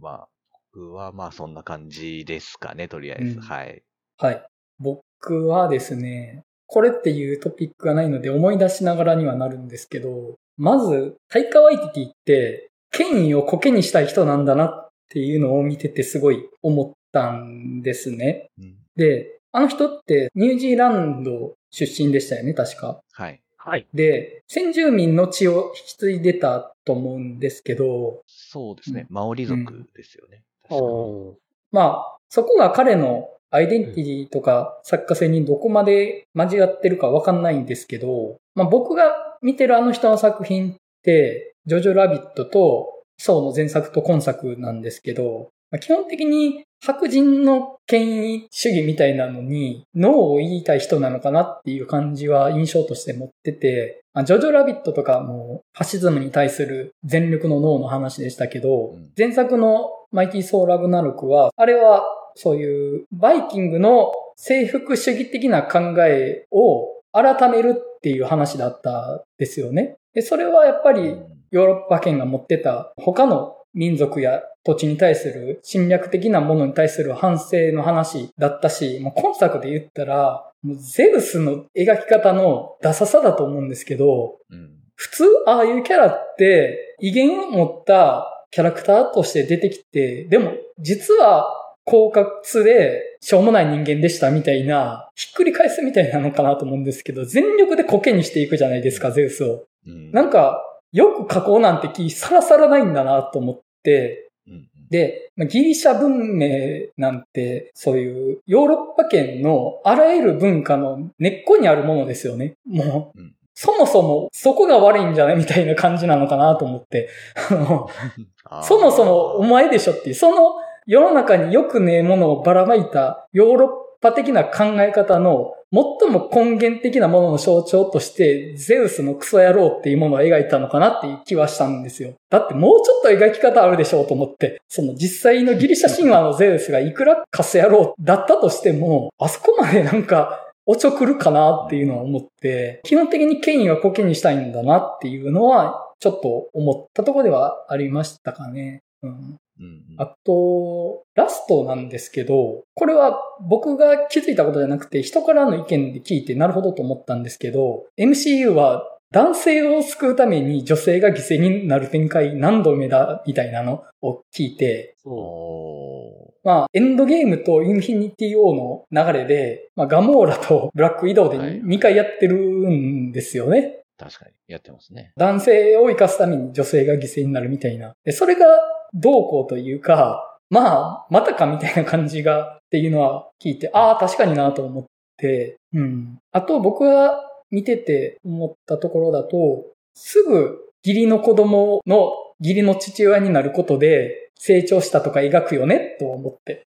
まあ、僕はまあそんな感じですかね、とりあえず。うんはい。はい。僕はですね、これっていうトピックがないので思い出しながらにはなるんですけど、まず、タイカワイティティって、権威をコケにしたい人なんだなっていうのを見ててすごい思ったんですね。うんで、あの人ってニュージーランド出身でしたよね、確か。はい。はい。で、先住民の血を引き継いでたと思うんですけど、そうですね。マオリ族ですよね。確かおーまあ、そこが彼のアイデンティティとか作家性にどこまで交わってるかわかんないんですけど、まあ僕が見てるあの人の作品って、ジョジョラビットと、ソウの前作と今作なんですけど、まあ基本的に白人の権威主義みたいなのに、ノーを言いたい人なのかなっていう感じは印象として持ってて、まあジョジョラビットとかもファシズムに対する全力のノーの話でしたけど、うん前作のマイティー・ソー・ラグナロクは、あれはそういうバイキングの征服主義的な考えを改めるっていう話だったんですよね。で、それはやっぱりうんヨーロッパ圏が持ってた他の民族や土地に対する侵略的なものに対する反省の話だったし、もう今作で言ったら、もうゼウスの描き方のダサさだと思うんですけど、うん。普通ああいうキャラって威厳を持ったキャラクターとして出てきて、でも実は狡猾でしょうもない人間でしたみたいな、ひっくり返すみたいなのかなと思うんですけど、全力でコケにしていくじゃないですか、ゼウスを。うん。なんか、よく加工なんて気さらさらないんだなと思って、うん、で、まあギリシャ文明なんて、そういうヨーロッパ圏のあらゆる文化の根っこにあるものですよね。もう、うん。そもそもそこが悪いんじゃないみたいな感じなのかなと思って。そもそもお前でしょっていう、その世の中によくねえものをばらまいたヨーロッパ的な考え方の最も根源的なものの象徴として、ゼウスのクソ野郎っていうものを描いたのかなっていう気はしたんですよ。だってもうちょっと描き方あるでしょうと思って、その実際のギリシャ神話のゼウスがいくらカス野郎だったとしても、あそこまでなんか、おちょくるかなっていうのは思って、基本的に権威はコケにしたいんだなっていうのは、ちょっと思ったところではありましたかね。うん。あと、ラストなんですけど、これは僕が気づいたことじゃなくて、人からの意見で聞いてなるほどと思ったんですけど、MCU は男性を救うために女性が犠牲になる展開何度目だみたいなのを聞いて、まあ、エンドゲームとインフィニティ・ウォーの流れで、まあ、ガモーラとブラック・ウィドウではい2回やってるんですよね。ー確かに、やってますね。男性を生かすために女性が犠牲になるみたいな。で、それがどうこうというか、まあ、またかみたいな感じがっていうのは聞いて、ああ、確かになと思って、うん。あと僕が見てて思ったところだと、すぐ義理の子供の義理の父親になることで成長したとか描くよねと思って。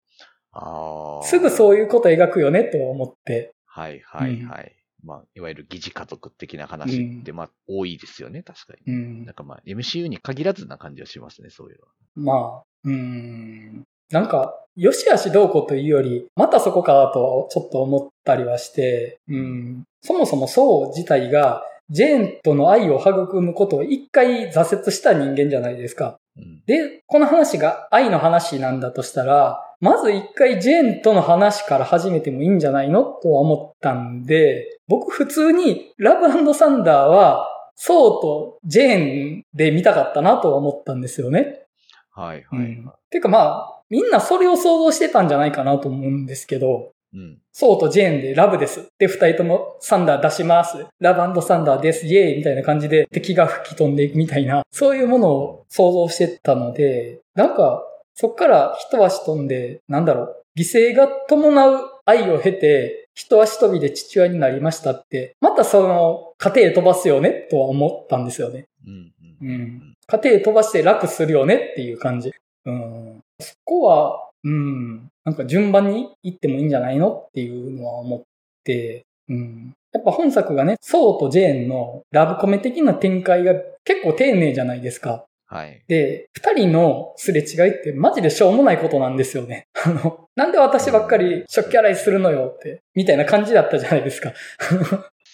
ああ。すぐそういう。いうこと描くよねと思って。はいはいはい。まあ、いわゆる疑似家族的な話って、まあ、多いですよね、確かに。うんなん。かまあ、MCU に限らずな感じはしますね、そういうのは。まあ、うーん。なんか、よしあしどうこうというより、またそこかとちょっと思ったりはして、うん。そもそもそう自体が、ジェーンとの愛を育むことを一回挫折した人間じゃないですか。うん。で、この話が愛の話なんだとしたら、まず一回ジェーンとの話から始めてもいいんじゃないのとは思ったんで、僕普通にラブサンダーは、ソウとジェーンで見たかったなとは思ったんですよね。はいはいうんはてかまあ、みんなそれを想像してたんじゃないかなと思うんですけど、い。うん。ソウとジェーンでラブです。で、二人ともサンダー出します。ラブサンダーです。イエーイみたいな感じで敵が吹き飛んでいくみたいな、そういうものを想像してたので、なんか、そっから一足飛んで、なんだろう、犠牲が伴う愛を経て、一足飛びで父親になりましたって、またその、家庭飛ばすよね、とは思ったんですよね。うん。ううん。ん。家庭飛ばして楽するよね？っていう感じ。うん。そこは、うん。なんか順番に行ってもいいんじゃないのっていうのは思って、うん。やっぱ本作がね、ソウとジェーンのラブコメ的な展開が結構丁寧じゃないですか。はい。で、二人のすれ違いってマジでしょうもないことなんですよね。あの、なんで私ばっかり食器洗いするのよって、みたいな感じだったじゃないですか。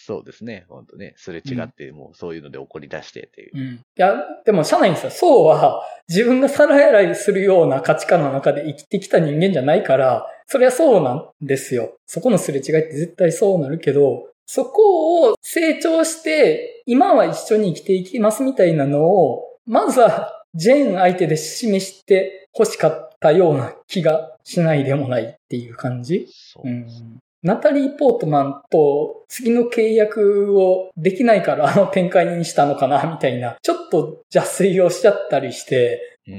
そうですね。本当ね。すれ違って、もうそういうので怒り出してっていう。うん。いや、でも、社内にさ、そうは、自分が皿洗いするような価値観の中で生きてきた人間じゃないから、それはそうなんですよ。そこのすれ違いって絶対そうなるけど、そこを成長して、今は一緒に生きていきますみたいなのを、まずは、ジェーン相手で示して欲しかったたような気がしないでもないっていう感じ。そうう。ん。ナタリー・ポートマンと次の契約をできないからあの展開にしたのかな、みたいな。ちょっと邪推をしちゃったりして、う。うん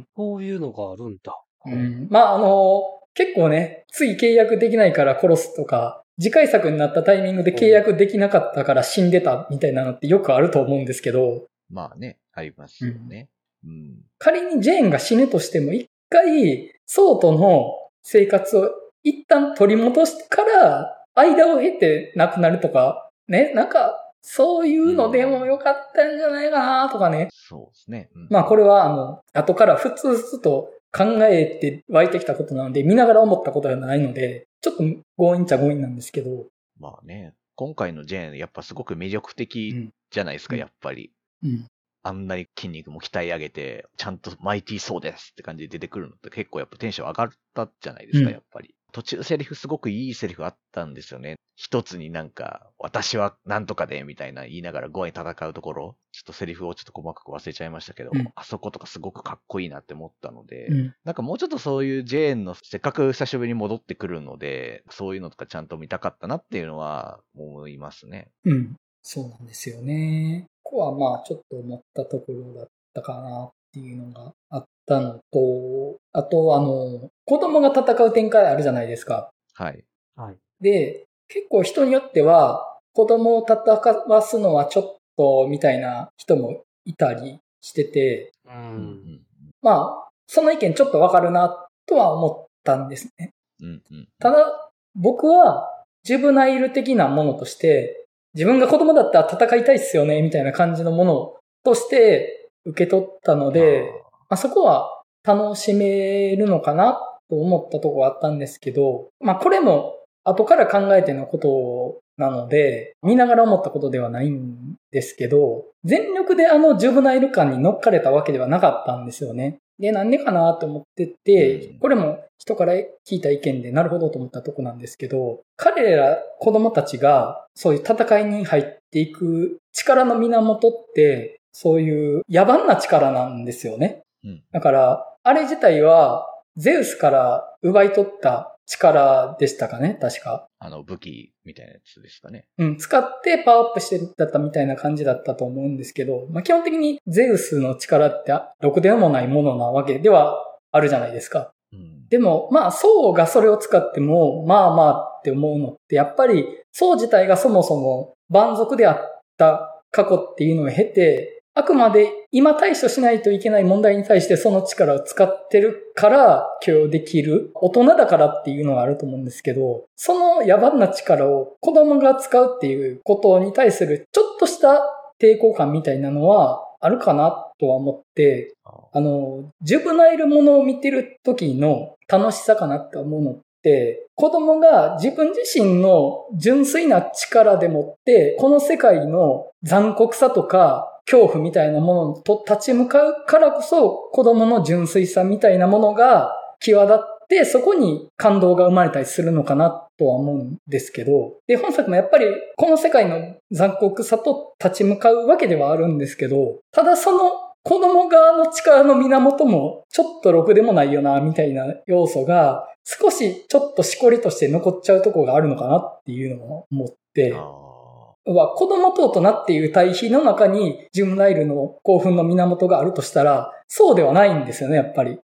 ん。こういうのがあるんだ。うん、まあ、あの、結構ね、次契約できないから殺すとか、次回作になったタイミングで契約できなかったから死んでたみたいなのってよくあると思うんですけど、まあね、ありますよね。うん。仮にジェーンが死ぬとしても一回、ソーとの生活を一旦取り戻してから、間を経て亡くなるとか、ね、なんか、そういうのでもよかったんじゃないかなとかね。そうですね。うんまあこれはあの、後からふつふつと考えて湧いてきたことなので、見ながら思ったことではないので、ちょっと強引っちゃ強引なんですけど、まあね、今回のジェーン、やっぱすごく魅力的じゃないですか、うんやっぱり。うん。あんなに筋肉も鍛え上げて、ちゃんとマイティーそうですって感じで出てくるのって結構やっぱテンション上がったじゃないですか、うんやっぱり。途中セリフすごくいいセリフあったんですよね。一つになんか、私はなんとかで、みたいな言いながらゴアに戦うところ、ちょっとセリフをちょっと細かく忘れちゃいましたけど、うんあそことかすごくかっこいいなって思ったので、うん。なんかもうちょっとそういうジェーンの、せっかく久しぶりに戻ってくるので、そういうのとかちゃんと見たかったなっていうのは思いますね。うん。そうなんですよね。ここはまあちょっと思ったところだったかなっていうのがあったのと、あとあの、子供が戦う展開あるじゃないですか。はい。はい。で、結構人によっては、子供を戦わすのはちょっと、みたいな人もいたりしてて、う。うんん。まあ、その意見ちょっとわかるな、とは思ったんですね。うん。うん。ただ、僕は、ジュブナイル的なものとして、自分が子供だったら戦いたいっすよね、みたいな感じのものとして受け取ったので、まあ、そこは楽しめるのかなと思ったとこあったんですけど、まあこれも後から考えてのことなので、見ながら思ったことではないんですけど、全力であのジュブナイル感に乗っかれたわけではなかったんですよね。で、なんでかなと思っててうん、これも人から聞いた意見でなるほどと思ったとこなんですけど、彼ら子供たちがそういう戦いに入っていく力の源って、そういう野蛮な力なんですよね。うん。だから、あれ自体は、ゼウスから奪い取った力でしたかね？確か。あの、武器みたいなやつですかね。うん、使ってパワーアップしてだったみたいな感じだったと思うんですけど、まあ、基本的にゼウスの力って、ろくでもないものなわけではあるじゃないですか。うん。でも、まあ、ソウがそれを使っても、まあまあって思うのって、やっぱり、ソウ自体がそもそも蛮族であった過去っていうのを経て、あくまで今対処しないといけない問題に対してその力を使ってるから許容できる。大人だからっていうのがあると思うんですけど、その野蛮な力を子供が使うっていうことに対するちょっとした抵抗感みたいなのはあるかなとは思って、ああの、ジュブナイルものを見てる時の楽しさかなって思うのって、子供が自分自身の純粋な力でもって、この世界の残酷さとか恐怖みたいなものと立ち向かうからこそ、子供の純粋さみたいなものが際立って、そこに感動が生まれたりするのかなとは思うんですけど、で、本作もやっぱりこの世界の残酷さと立ち向かうわけではあるんですけど、ただその子供側の力の源もちょっとろくでもないよな、みたいな要素が少しちょっとしこりとして残っちゃうところがあるのかなっていうのを思って、は子供と大人っていう対比の中にジュンライルの興奮の源があるとしたら、そうではないんですよね、やっぱり。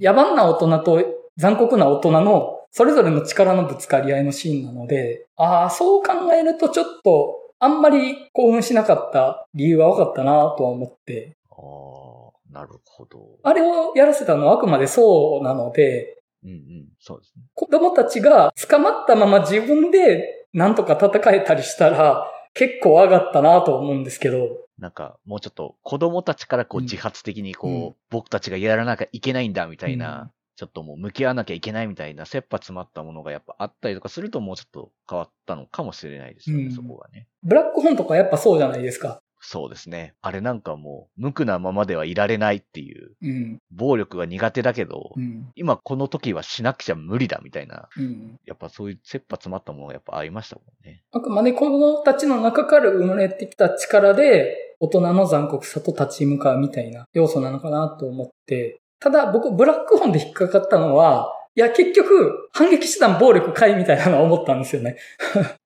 野蛮な大人と残酷な大人のそれぞれの力のぶつかり合いのシーンなので、ああ、そう考えるとちょっとあんまり興奮しなかった理由は分かったなとは思って、ああ、なるほど。あれをやらせたのはあくまでそうなので、うんうん。そうですね。子供たちが捕まったまま自分でなんとか戦えたりしたら結構上がったなと思うんですけど、なんか、もうちょっと子供たちからこううん自発的にこう、うん僕たちがやらなきゃいけないんだみたいな、うんちょっともう向き合わなきゃいけないみたいな切羽詰まったものがやっぱあったりとかするともうちょっと変わったのかもしれないですよね、うんそこがね。ブラックホーンとかやっぱそうじゃないですか。そうですね。あれなんかもう、無垢なままではいられないっていう、うん。暴力が苦手だけど、うん。今この時はしなくちゃ無理だみたいな、うん。やっぱそういう切羽詰まったものがやっぱありましたもんね。あくまで子供たちの中から生まれてきた力で、大人の残酷さと立ち向かうみたいな要素なのかなと思って、ただ僕、ブラックホンで引っかかったのは、いや、結局、反撃手段暴力かいみたいなのは思ったんですよね。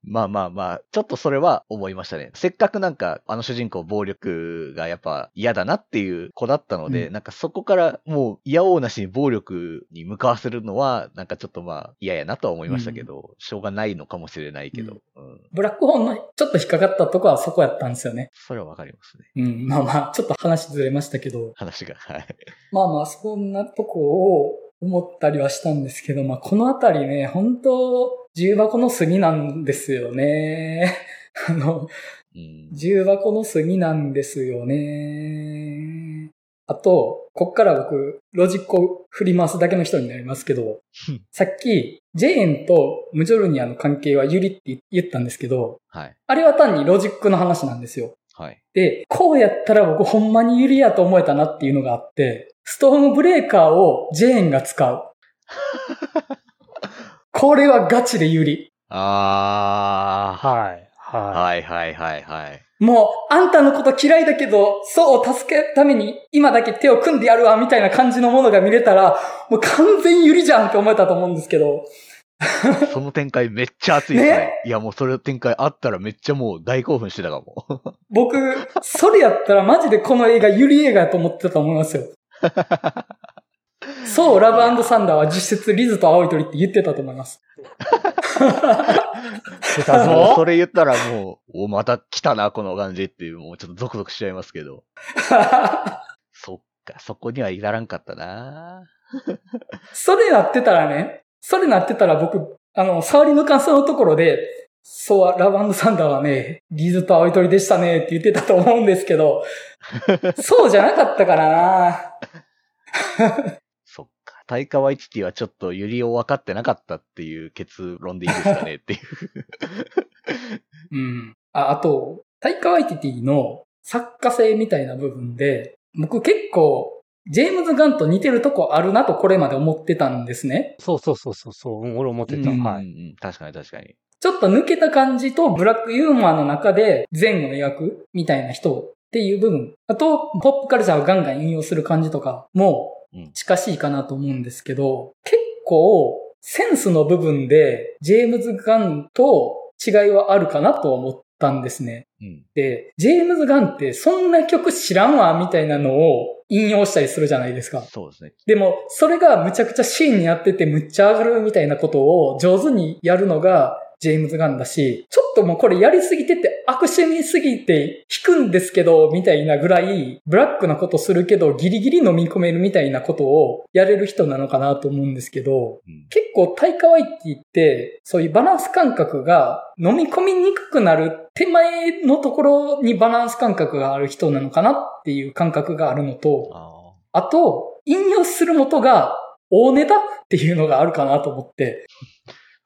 まあまあまあ、ちょっとそれは思いましたね。せっかくなんか、あの主人公暴力がやっぱ嫌だなっていう子だったので、うんなんかそこからもう嫌おうなしに暴力に向かわせるのは、なんかちょっとまあ嫌やなとは思いましたけど、しょうがないのかもしれないけど、うん。ブラックホンのちょっと引っかかったとこはそこやったんですよね。それはわかりますね。うん、まあまあ、ちょっと話ずれましたけど、話が。はい。まあまあ、そんなとこを思ったりはしたんですけど、まあこのあたりね、本当重箱の隅なんですよね。あの、うん。重箱の隅なんですよね。あと、こっから僕、ロジックを振り回すだけの人になりますけど、さっき、ジェーンとムジョルニアの関係はユリって言ったんですけど、はい。あれは単にロジックの話なんですよ。はい。で、こうやったら僕ほんまにユリやと思えたなっていうのがあって、ストームブレーカーをジェーンが使う。これはガチでユリ。あー。はい。ははいはいはいはい。もう、あんたのこと嫌いだけど、そうを助けるために今だけ手を組んでやるわ、みたいな感じのものが見れたら、もう完全ユリじゃんって思えたと思うんですけど、その展開めっちゃ熱いですね。ねいやもうそれ展開あったらめっちゃもう大興奮してたかも。僕、それやったらマジでこの映画ユリ映画やと思ってたと思いますよ。そう、ラブサンダーは実質リズと青い鳥って言ってたと思います。そぞ。れ言ったらもう、お、また来たな、この感じっていう、もうちょっとゾクゾクしちゃいますけど。そっか、そこには至らんかったなそれなってたらね、それなってたら僕、あの、触りの感想のところで、そう、ラブサンダーはね、リズと青い鳥でしたねって言ってたと思うんですけど、そうじゃなかったからな。そっか。タイカワイチティはちょっとユリを分かってなかったっていう結論でいいですかねっていう。うん。あ、あと、タイカワイティティの作家性みたいな部分で、僕結構、ジェームズ・ガンと似てるとこあるなとこれまで思ってたんですね。そうそうそうそうそう。うん俺思ってた。うんはい。うんうん確かに確かに。ちょっと抜けた感じとブラックユーモアの中で善を描くみたいな人っていう部分。あと、ポップカルチャーをガンガン引用する感じとかもうん近しいかなと思うんですけど、結構センスの部分でジェームズ・ガンと違いはあるかなと思ったんですね。うん。で、ジェームズ・ガンってそんな曲知らんわみたいなのを引用したりするじゃないですか。そうですね。でも、それがむちゃくちゃシーンにやっててむっちゃ上がるみたいなことを上手にやるのがジェームズ・ガンだし、ちょっともうこれやりすぎてて悪趣味すぎて弾くんですけど、みたいなぐらいブラックなことするけどギリギリ飲み込めるみたいなことをやれる人なのかなと思うんですけど、うん。結構タイカワイティって、そういうバランス感覚が飲み込みにくくなる手前のところにバランス感覚がある人なのかなっていう感覚があるのと、ああと、引用する元が大ネタっていうのがあるかなと思って、あ。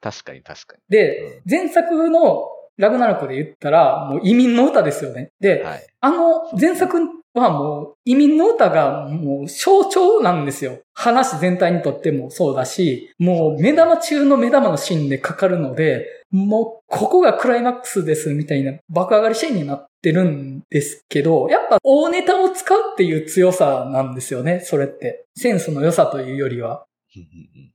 確かに確かで、前作のラグナロクで言ったら、もう移民の歌ですよね。で、に。はい。あの前作はもう移民の歌がもう象徴なんですよ。話全体にとってもそうだし、もう目玉中の目玉のシーンでかかるので、もうここがクライマックスですみたいな爆上がりシーンになってるんですけど、やっぱ大ネタを使うっていう強さなんですよね、それって。センスの良さというよりは。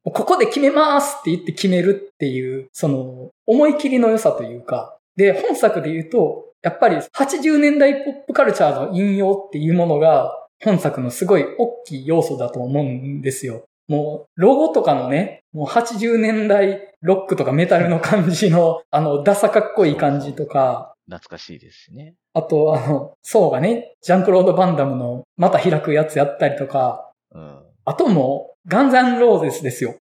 ここで決めますって言って決めるっていう、その、思い切りの良さというか。で、本作で言うと、やっぱり80年代ポップカルチャーの引用っていうものが、本作のすごい大きい要素だと思うんですよ。もう、ロゴとかのね、もう80年代ロックとかメタルの感じの、あの、ダサかっこいい感じとか、懐かしいですしね。あと、あの、ソーがね、ジャンクロード・バンダムのまた開くやつやったりとか、うん。あともう、ガンザンローゼスですよ。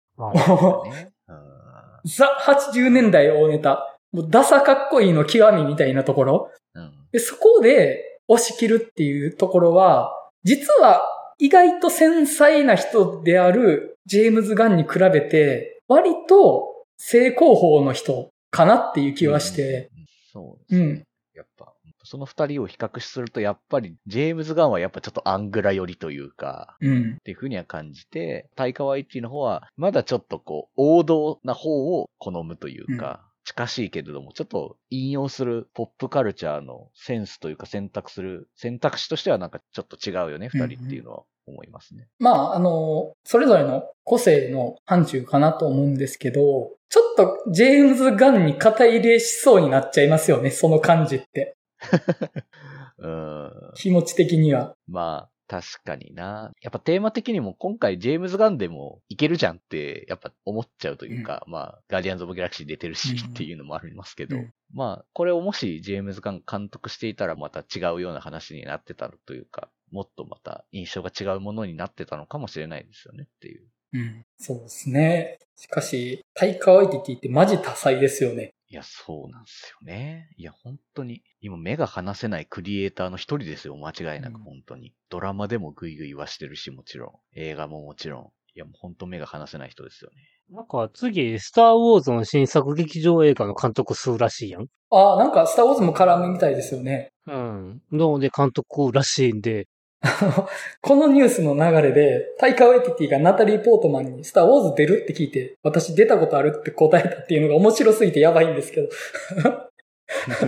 ザ80年代大ネタ。もうダサかっこいいの極みみたいなところ。うん。で、そこで押し切るっていうところは、実は意外と繊細な人であるジェームズ・ガンに比べて、割と正攻法の人かなっていう気はして、うん。そうですね。うんやっぱ、その二人を比較すると、やっぱり、ジェームズ・ガンはやっぱちょっとアングラ寄りというか、うん。っていうふうには感じて、タイカワイティの方は、まだちょっとこう、王道な方を好むというか、近しいけれども、ちょっと引用するポップカルチャーのセンスというか選択する、選択肢としてはなんかちょっと違うよね、二人っていうのは思いますね。まあ、あの、それぞれの個性の範疇かなと思うんですけど、ちょっとジェームズ・ガンに肩入れしそうになっちゃいますよね、その感じって。うーん。気持ち的には。まあ、確かにな。やっぱテーマ的にも今回ジェームズ・ガンでもいけるじゃんって、やっぱ思っちゃうというか、まあ、ガーディアンズ・オブ・ギャラクシー出てるしうんっていうのもありますけど、うんまあ、これをもしジェームズ・ガン監督していたらまた違うような話になってたというか、もっとまた印象が違うものになってたのかもしれないですよねっていう。うん。そうですね。しかし、タイカワイティティってマジ多彩ですよね。いや、そうなんですよね。いや、本当に、今目が離せないクリエイターの一人ですよ、間違いなく、うん本当に。ドラマでもグイグイ言わしてるし、もちろん。映画ももちろん。いや、もう本当目が離せない人ですよね。なんか次、スター・ウォーズの新作劇場映画の監督するらしいやん。ああ、なんかスターウォーズも絡むみたいですよね。うん。ので監督らしいんで、このニュースの流れで、タイカワイティティがナタリー・ポートマンにスター・ウォーズ出るって聞いて、私出たことあるって答えたっていうのが面白すぎてやばいんですけど。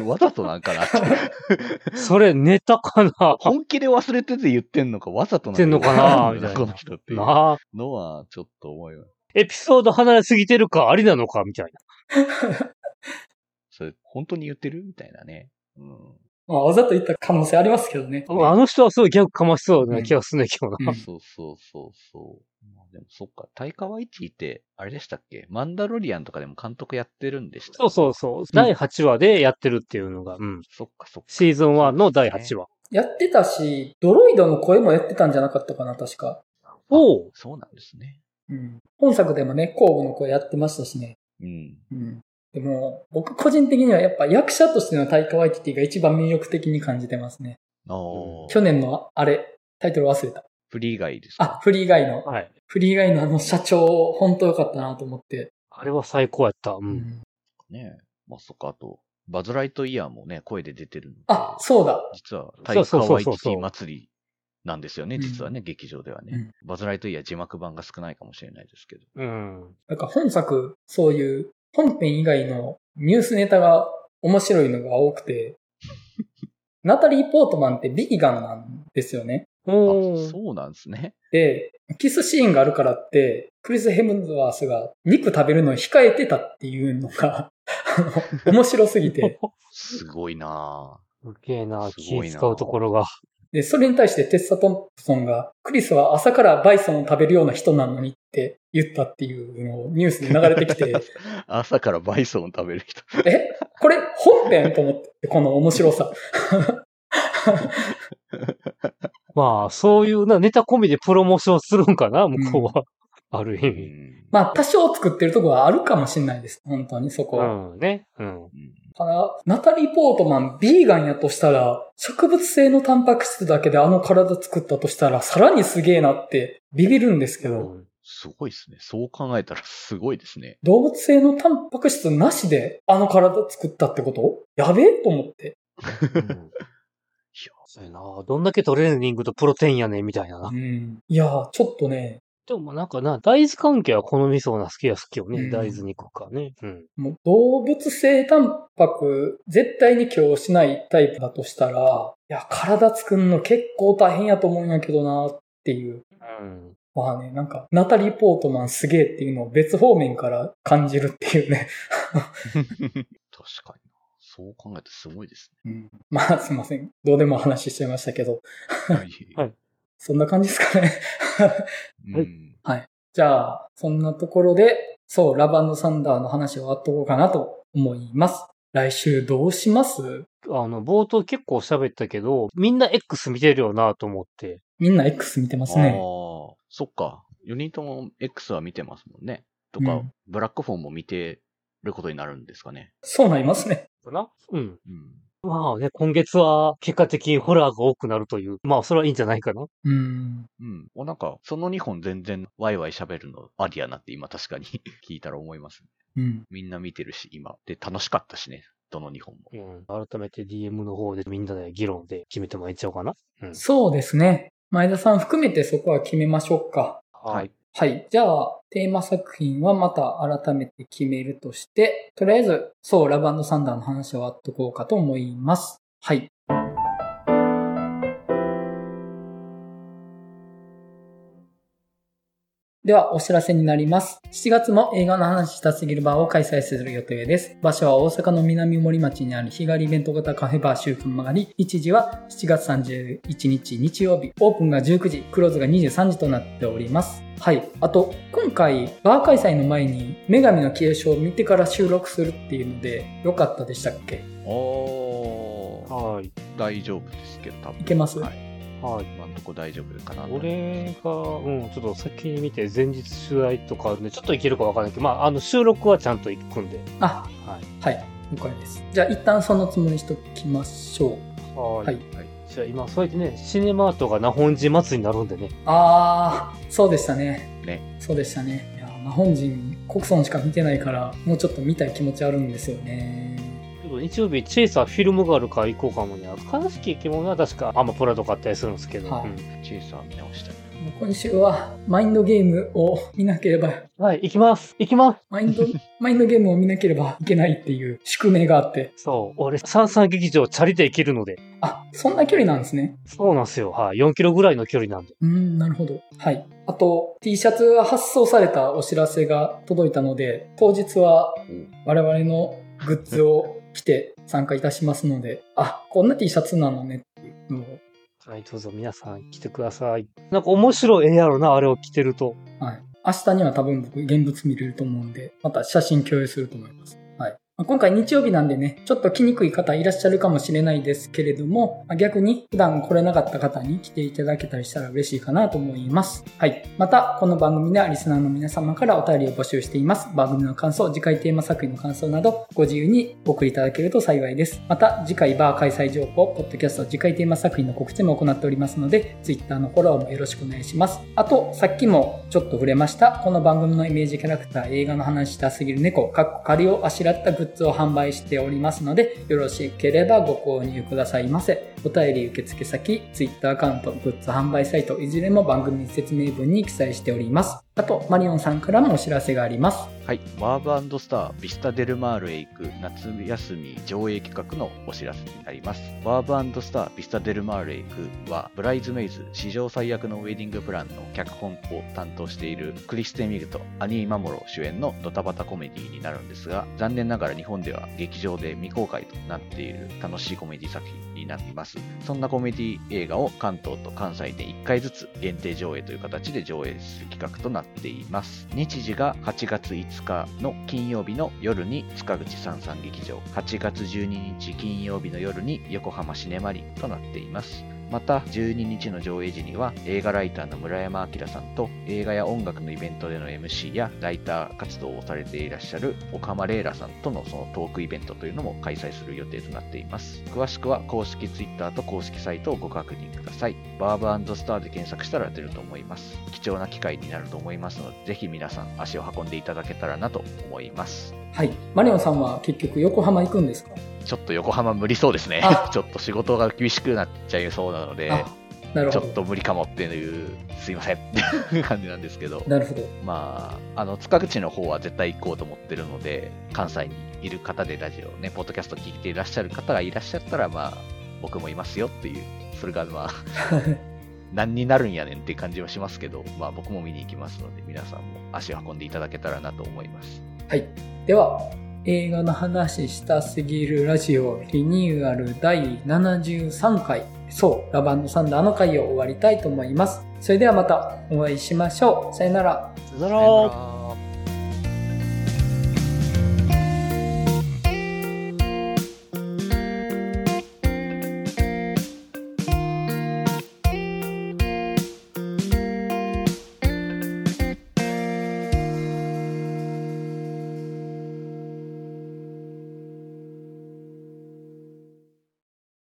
わざとなんかな。それネタかな本気で忘れてて言ってんのか、わざと 言ってんのかなみたいなこの人っていうなあ。のは、ちょっと思います。エピソード離れすぎてるか、ありなのかみたい それ、本当に言ってる？みたいなね。うん。まあ、わざと言った可能性ありますけどね。な。あの人はすごいギャグかましそうな気がするね、今日な。うんそうそうそうそう。まあでもそっか、タイカワイティって、あれでしたっけ？マンダロリアンとかでも監督やってるんでしたそうそうそう。第8話でやってるっていうのが、うん。そっかそっか。シーズン1の第8話。やってたし、ドロイドの声もやってたんじゃなかったかな、確か。おうそうなんですね。うん。本作でもね、後部の声やってましたしね。うん。うん。でも、僕個人的にはやっぱ役者としてのタイカワイティティが一番魅力的に感じてますね。去年のあれ、タイトル忘れた。フリー以外ですかあ、フリー以外の。はい。フリー以外のあの社長、本当良かったなと思って。あれは最高やった。う。うんん。ねえ。まあそっか、あと、バズ・ライトイヤーもね、声で出てる。あ、そうだ。実は、タイカワイティティ祭りなんですよね、うん実はね、劇場ではね。バズ・ライトイヤー字幕版が少ないかもしれないですけど。うん。なんか本作、そういう本編以外のニュースネタが面白いのが多くて、ナタリー・ポートマンってビーガンなんですよね。あそうなんですね。で、キスシーンがあるからって、クリス・ヘムズワースが肉食べるのを控えてたっていうのが、面白すぎて。すごいなすげえな気使うところが。で、それに対してテッサ・トンプソンが、クリスは朝からバイソンを食べるような人なのにって言ったっていうのをニュースに流れてきて、ぁ 朝からバイソンを食べる人。え？これ本編と思って、この面白さ。まあ、そういうな、ネタ込みでプロモーションするんかな、向こうは。ある意う味。んまあ、多少作ってるところはあるかもしれないです。本当に、そこうは。ん、ね。うん。うんただ、ナタリー・ポートマン、ビーガンやとしたら、植物性のタンパク質だけであの体作ったとしたら、さらにすげえなってビビるんですけど、うんすごいですね。そう考えたらすごいですね。動物性のタンパク質なしであの体作ったってこと？やべえと思って。うんそうやな。どんだけトレーニングとプロテインやねんみたいななう。ん。いやー、ちょっとね、でもまあなんかな、大豆関係は好みそうな好きは好きよね。うん大豆肉かね。うん。もう動物性タンパク絶対に供しないタイプだとしたら、いや、体作るの結構大変やと思うんやけどなっていう。うん。まあね、なんか、ナタリー・ポートマンすげえっていうのを別方面から感じるっていうね。確かにな。そう考えてすごいですうん、まあ、すいません。どうでも話しちゃいましたけど。ね。はいそんな感じですかね。うんじゃあ、そんなところで、そう、ラブサンダーの話を終わっとこうかなと思います。来週どうします？あの、冒頭結構喋ったけど、みんな X 見てるよなと思って。みんな X 見てますね。ああ、そっか。4人とも X は見てますもんね。とか、うんブラックフォンも見てることになるんですかね。そうなりますね。かな？うん。うん。まあね、今月は結果的にホラーが多くなるという。まあ、それはいいんじゃないかな。うん。うん。おなんか、その2本全然ワイワイ喋るのありやなって今確かに 聞いたら思います、ね。うん。みんな見てるし、今。で、楽しかったしね。どの2本も。うん。改めて DM の方でみんなで議論で決めてもらっちゃおうかな。うん。そうですね。前田さん含めてそこは決めましょうか。はい。はい。じゃあ、テーマ作品はまた改めて決めるとして、とりあえず、そう、ラブサンダーの話は終わっとこうかと思います。はい。では、お知らせになります。7月も映画の話したすぎるバーを開催する予定です。場所は大阪の南森町にある日帰りイベント型カフェバー週間曲がり、日時は7月31日日曜日、オープンが19時、クローズが23時となっております。はい。あと、今回、バー開催の前に、女神の継承を見てから収録するっていうので、よかったでしたっけ？おー、はい。大丈夫ですけど、多分。いけます？はい。はい。今のとこ大丈夫かなと。俺が、うん、ちょっと先に見て、前日取材とかあるんで、ちょっといけるかわかんないけど、まあ、あの、収録はちゃんと行くんで。あ、はい。はい。了解です。じゃあ、一旦そのつもりにしときましょう。はい。はいじゃあ今、そうやってね、シネマートが那本寺祭りになるんでね。あー、そうでしたね。ね。そうでしたね。いや、まあ、本人、国村しか見てないから、もうちょっと見たい気持ちあるんですよね。日曜日、チェイサーフィルムがあるから行こうかもね。悲しき生き物は確かアマプラとかあったりするんですけど。はいうんチェイサー見直したい。今週は、マインドゲームを見なければ、はい、行きます行きますマインド、マインドゲームを見なければいけないっていう宿命があって。そう、俺、三三劇場チャリで行けるので。あ、そんな距離なんですね。そうなんですよ。はい、4キロぐらいの距離なんで。うーん、なるほど。はい。あと、T シャツが発送されたお知らせが届いたので、当日は我々のグッズを着て参加いたしますので、あ、こんな T シャツなのねっていうのを、はい、どうぞ皆さん来てください。なんか面白い絵やろな、あれを着てると。はい。明日には多分僕現物見れると思うんで、また写真共有すると思います。今回日曜日なんでね、ちょっと来にくい方いらっしゃるかもしれないですけれども、逆に普段来れなかった方に来ていただけたりしたら嬉しいかなと思います。はい。また、この番組ではリスナーの皆様からお便りを募集しています。番組の感想、次回テーマ作品の感想など、ご自由にお送りいただけると幸いです。また、次回バー開催情報、ポッドキャスト、次回テーマ作品の告知も行っておりますので、Twitter のフォローもよろしくお願いします。あと、さっきもちょっと触れました、この番組のイメージキャラクター、映画の話したすぎる猫、かっこ仮をあしらったググッズを販売しておりますので、よろしければご購入くださいませ。お便り受付先、Twitter アカウント、グッズ販売サイト、いずれも番組説明文に記載しております。あと、マリオンさんからもお知らせがあります。はい。ワーブスター、ビスタデルマールへ行く夏休み上映企画のお知らせになります。ワーブスター、ビスタデルマールへ行くは、ブライズメイズ、史上最悪のウェディングプランの脚本を担当しているクリステミルとアニー・マモロ主演のドタバタコメディになるんですが、残念ながら日本では劇場で未公開となっている楽しいコメディ作品になります。そんなコメディ映画を関東と関西で1回ずつ限定上映という形で上映する企画となっています。日時が8月5日の金曜日の夜に塚口三三劇場、8月12日金曜日の夜に横浜シネマリンとなっています。また12日の上映時には映画ライターの村山明さんと映画や音楽のイベントでの MC やライター活動をされていらっしゃる岡間レイラさんとのそのトークイベントというのも開催する予定となっています。詳しくは公式 Twitter と公式サイトをご確認ください。バーブスターで検索したら出ると思います。貴重な機会になると思いますので、ぜひ皆さん足を運んでいただけたらなと思います。はい。マリオンさんは結局横浜行くんですか？ちょっと横浜無理そうですねあ。ちょっと仕事が厳しくなっちゃいそうなので、ちょ。っと無理かもっていう、すいませんっていう感じなんですけど、なるほど。まあ、あの、塚口の方は絶対行こうと思ってるので、関西にいる方でラジオね、ポッドキャスト聞いていらっしゃる方がいらっしゃったら、まあ、僕もいますよっていう、それがまあ、何になるんやねんっていう感じはしますけど、まあ僕も見に行きますので、皆さんも足を運んでいただけたらなと思います。はい。では、映画の話したすぎるラジオリニューアル第73回、そう、ラバンドサンダーの回を終わりたいと思います。それではまたお会いしましょう。さよなら。さよなら。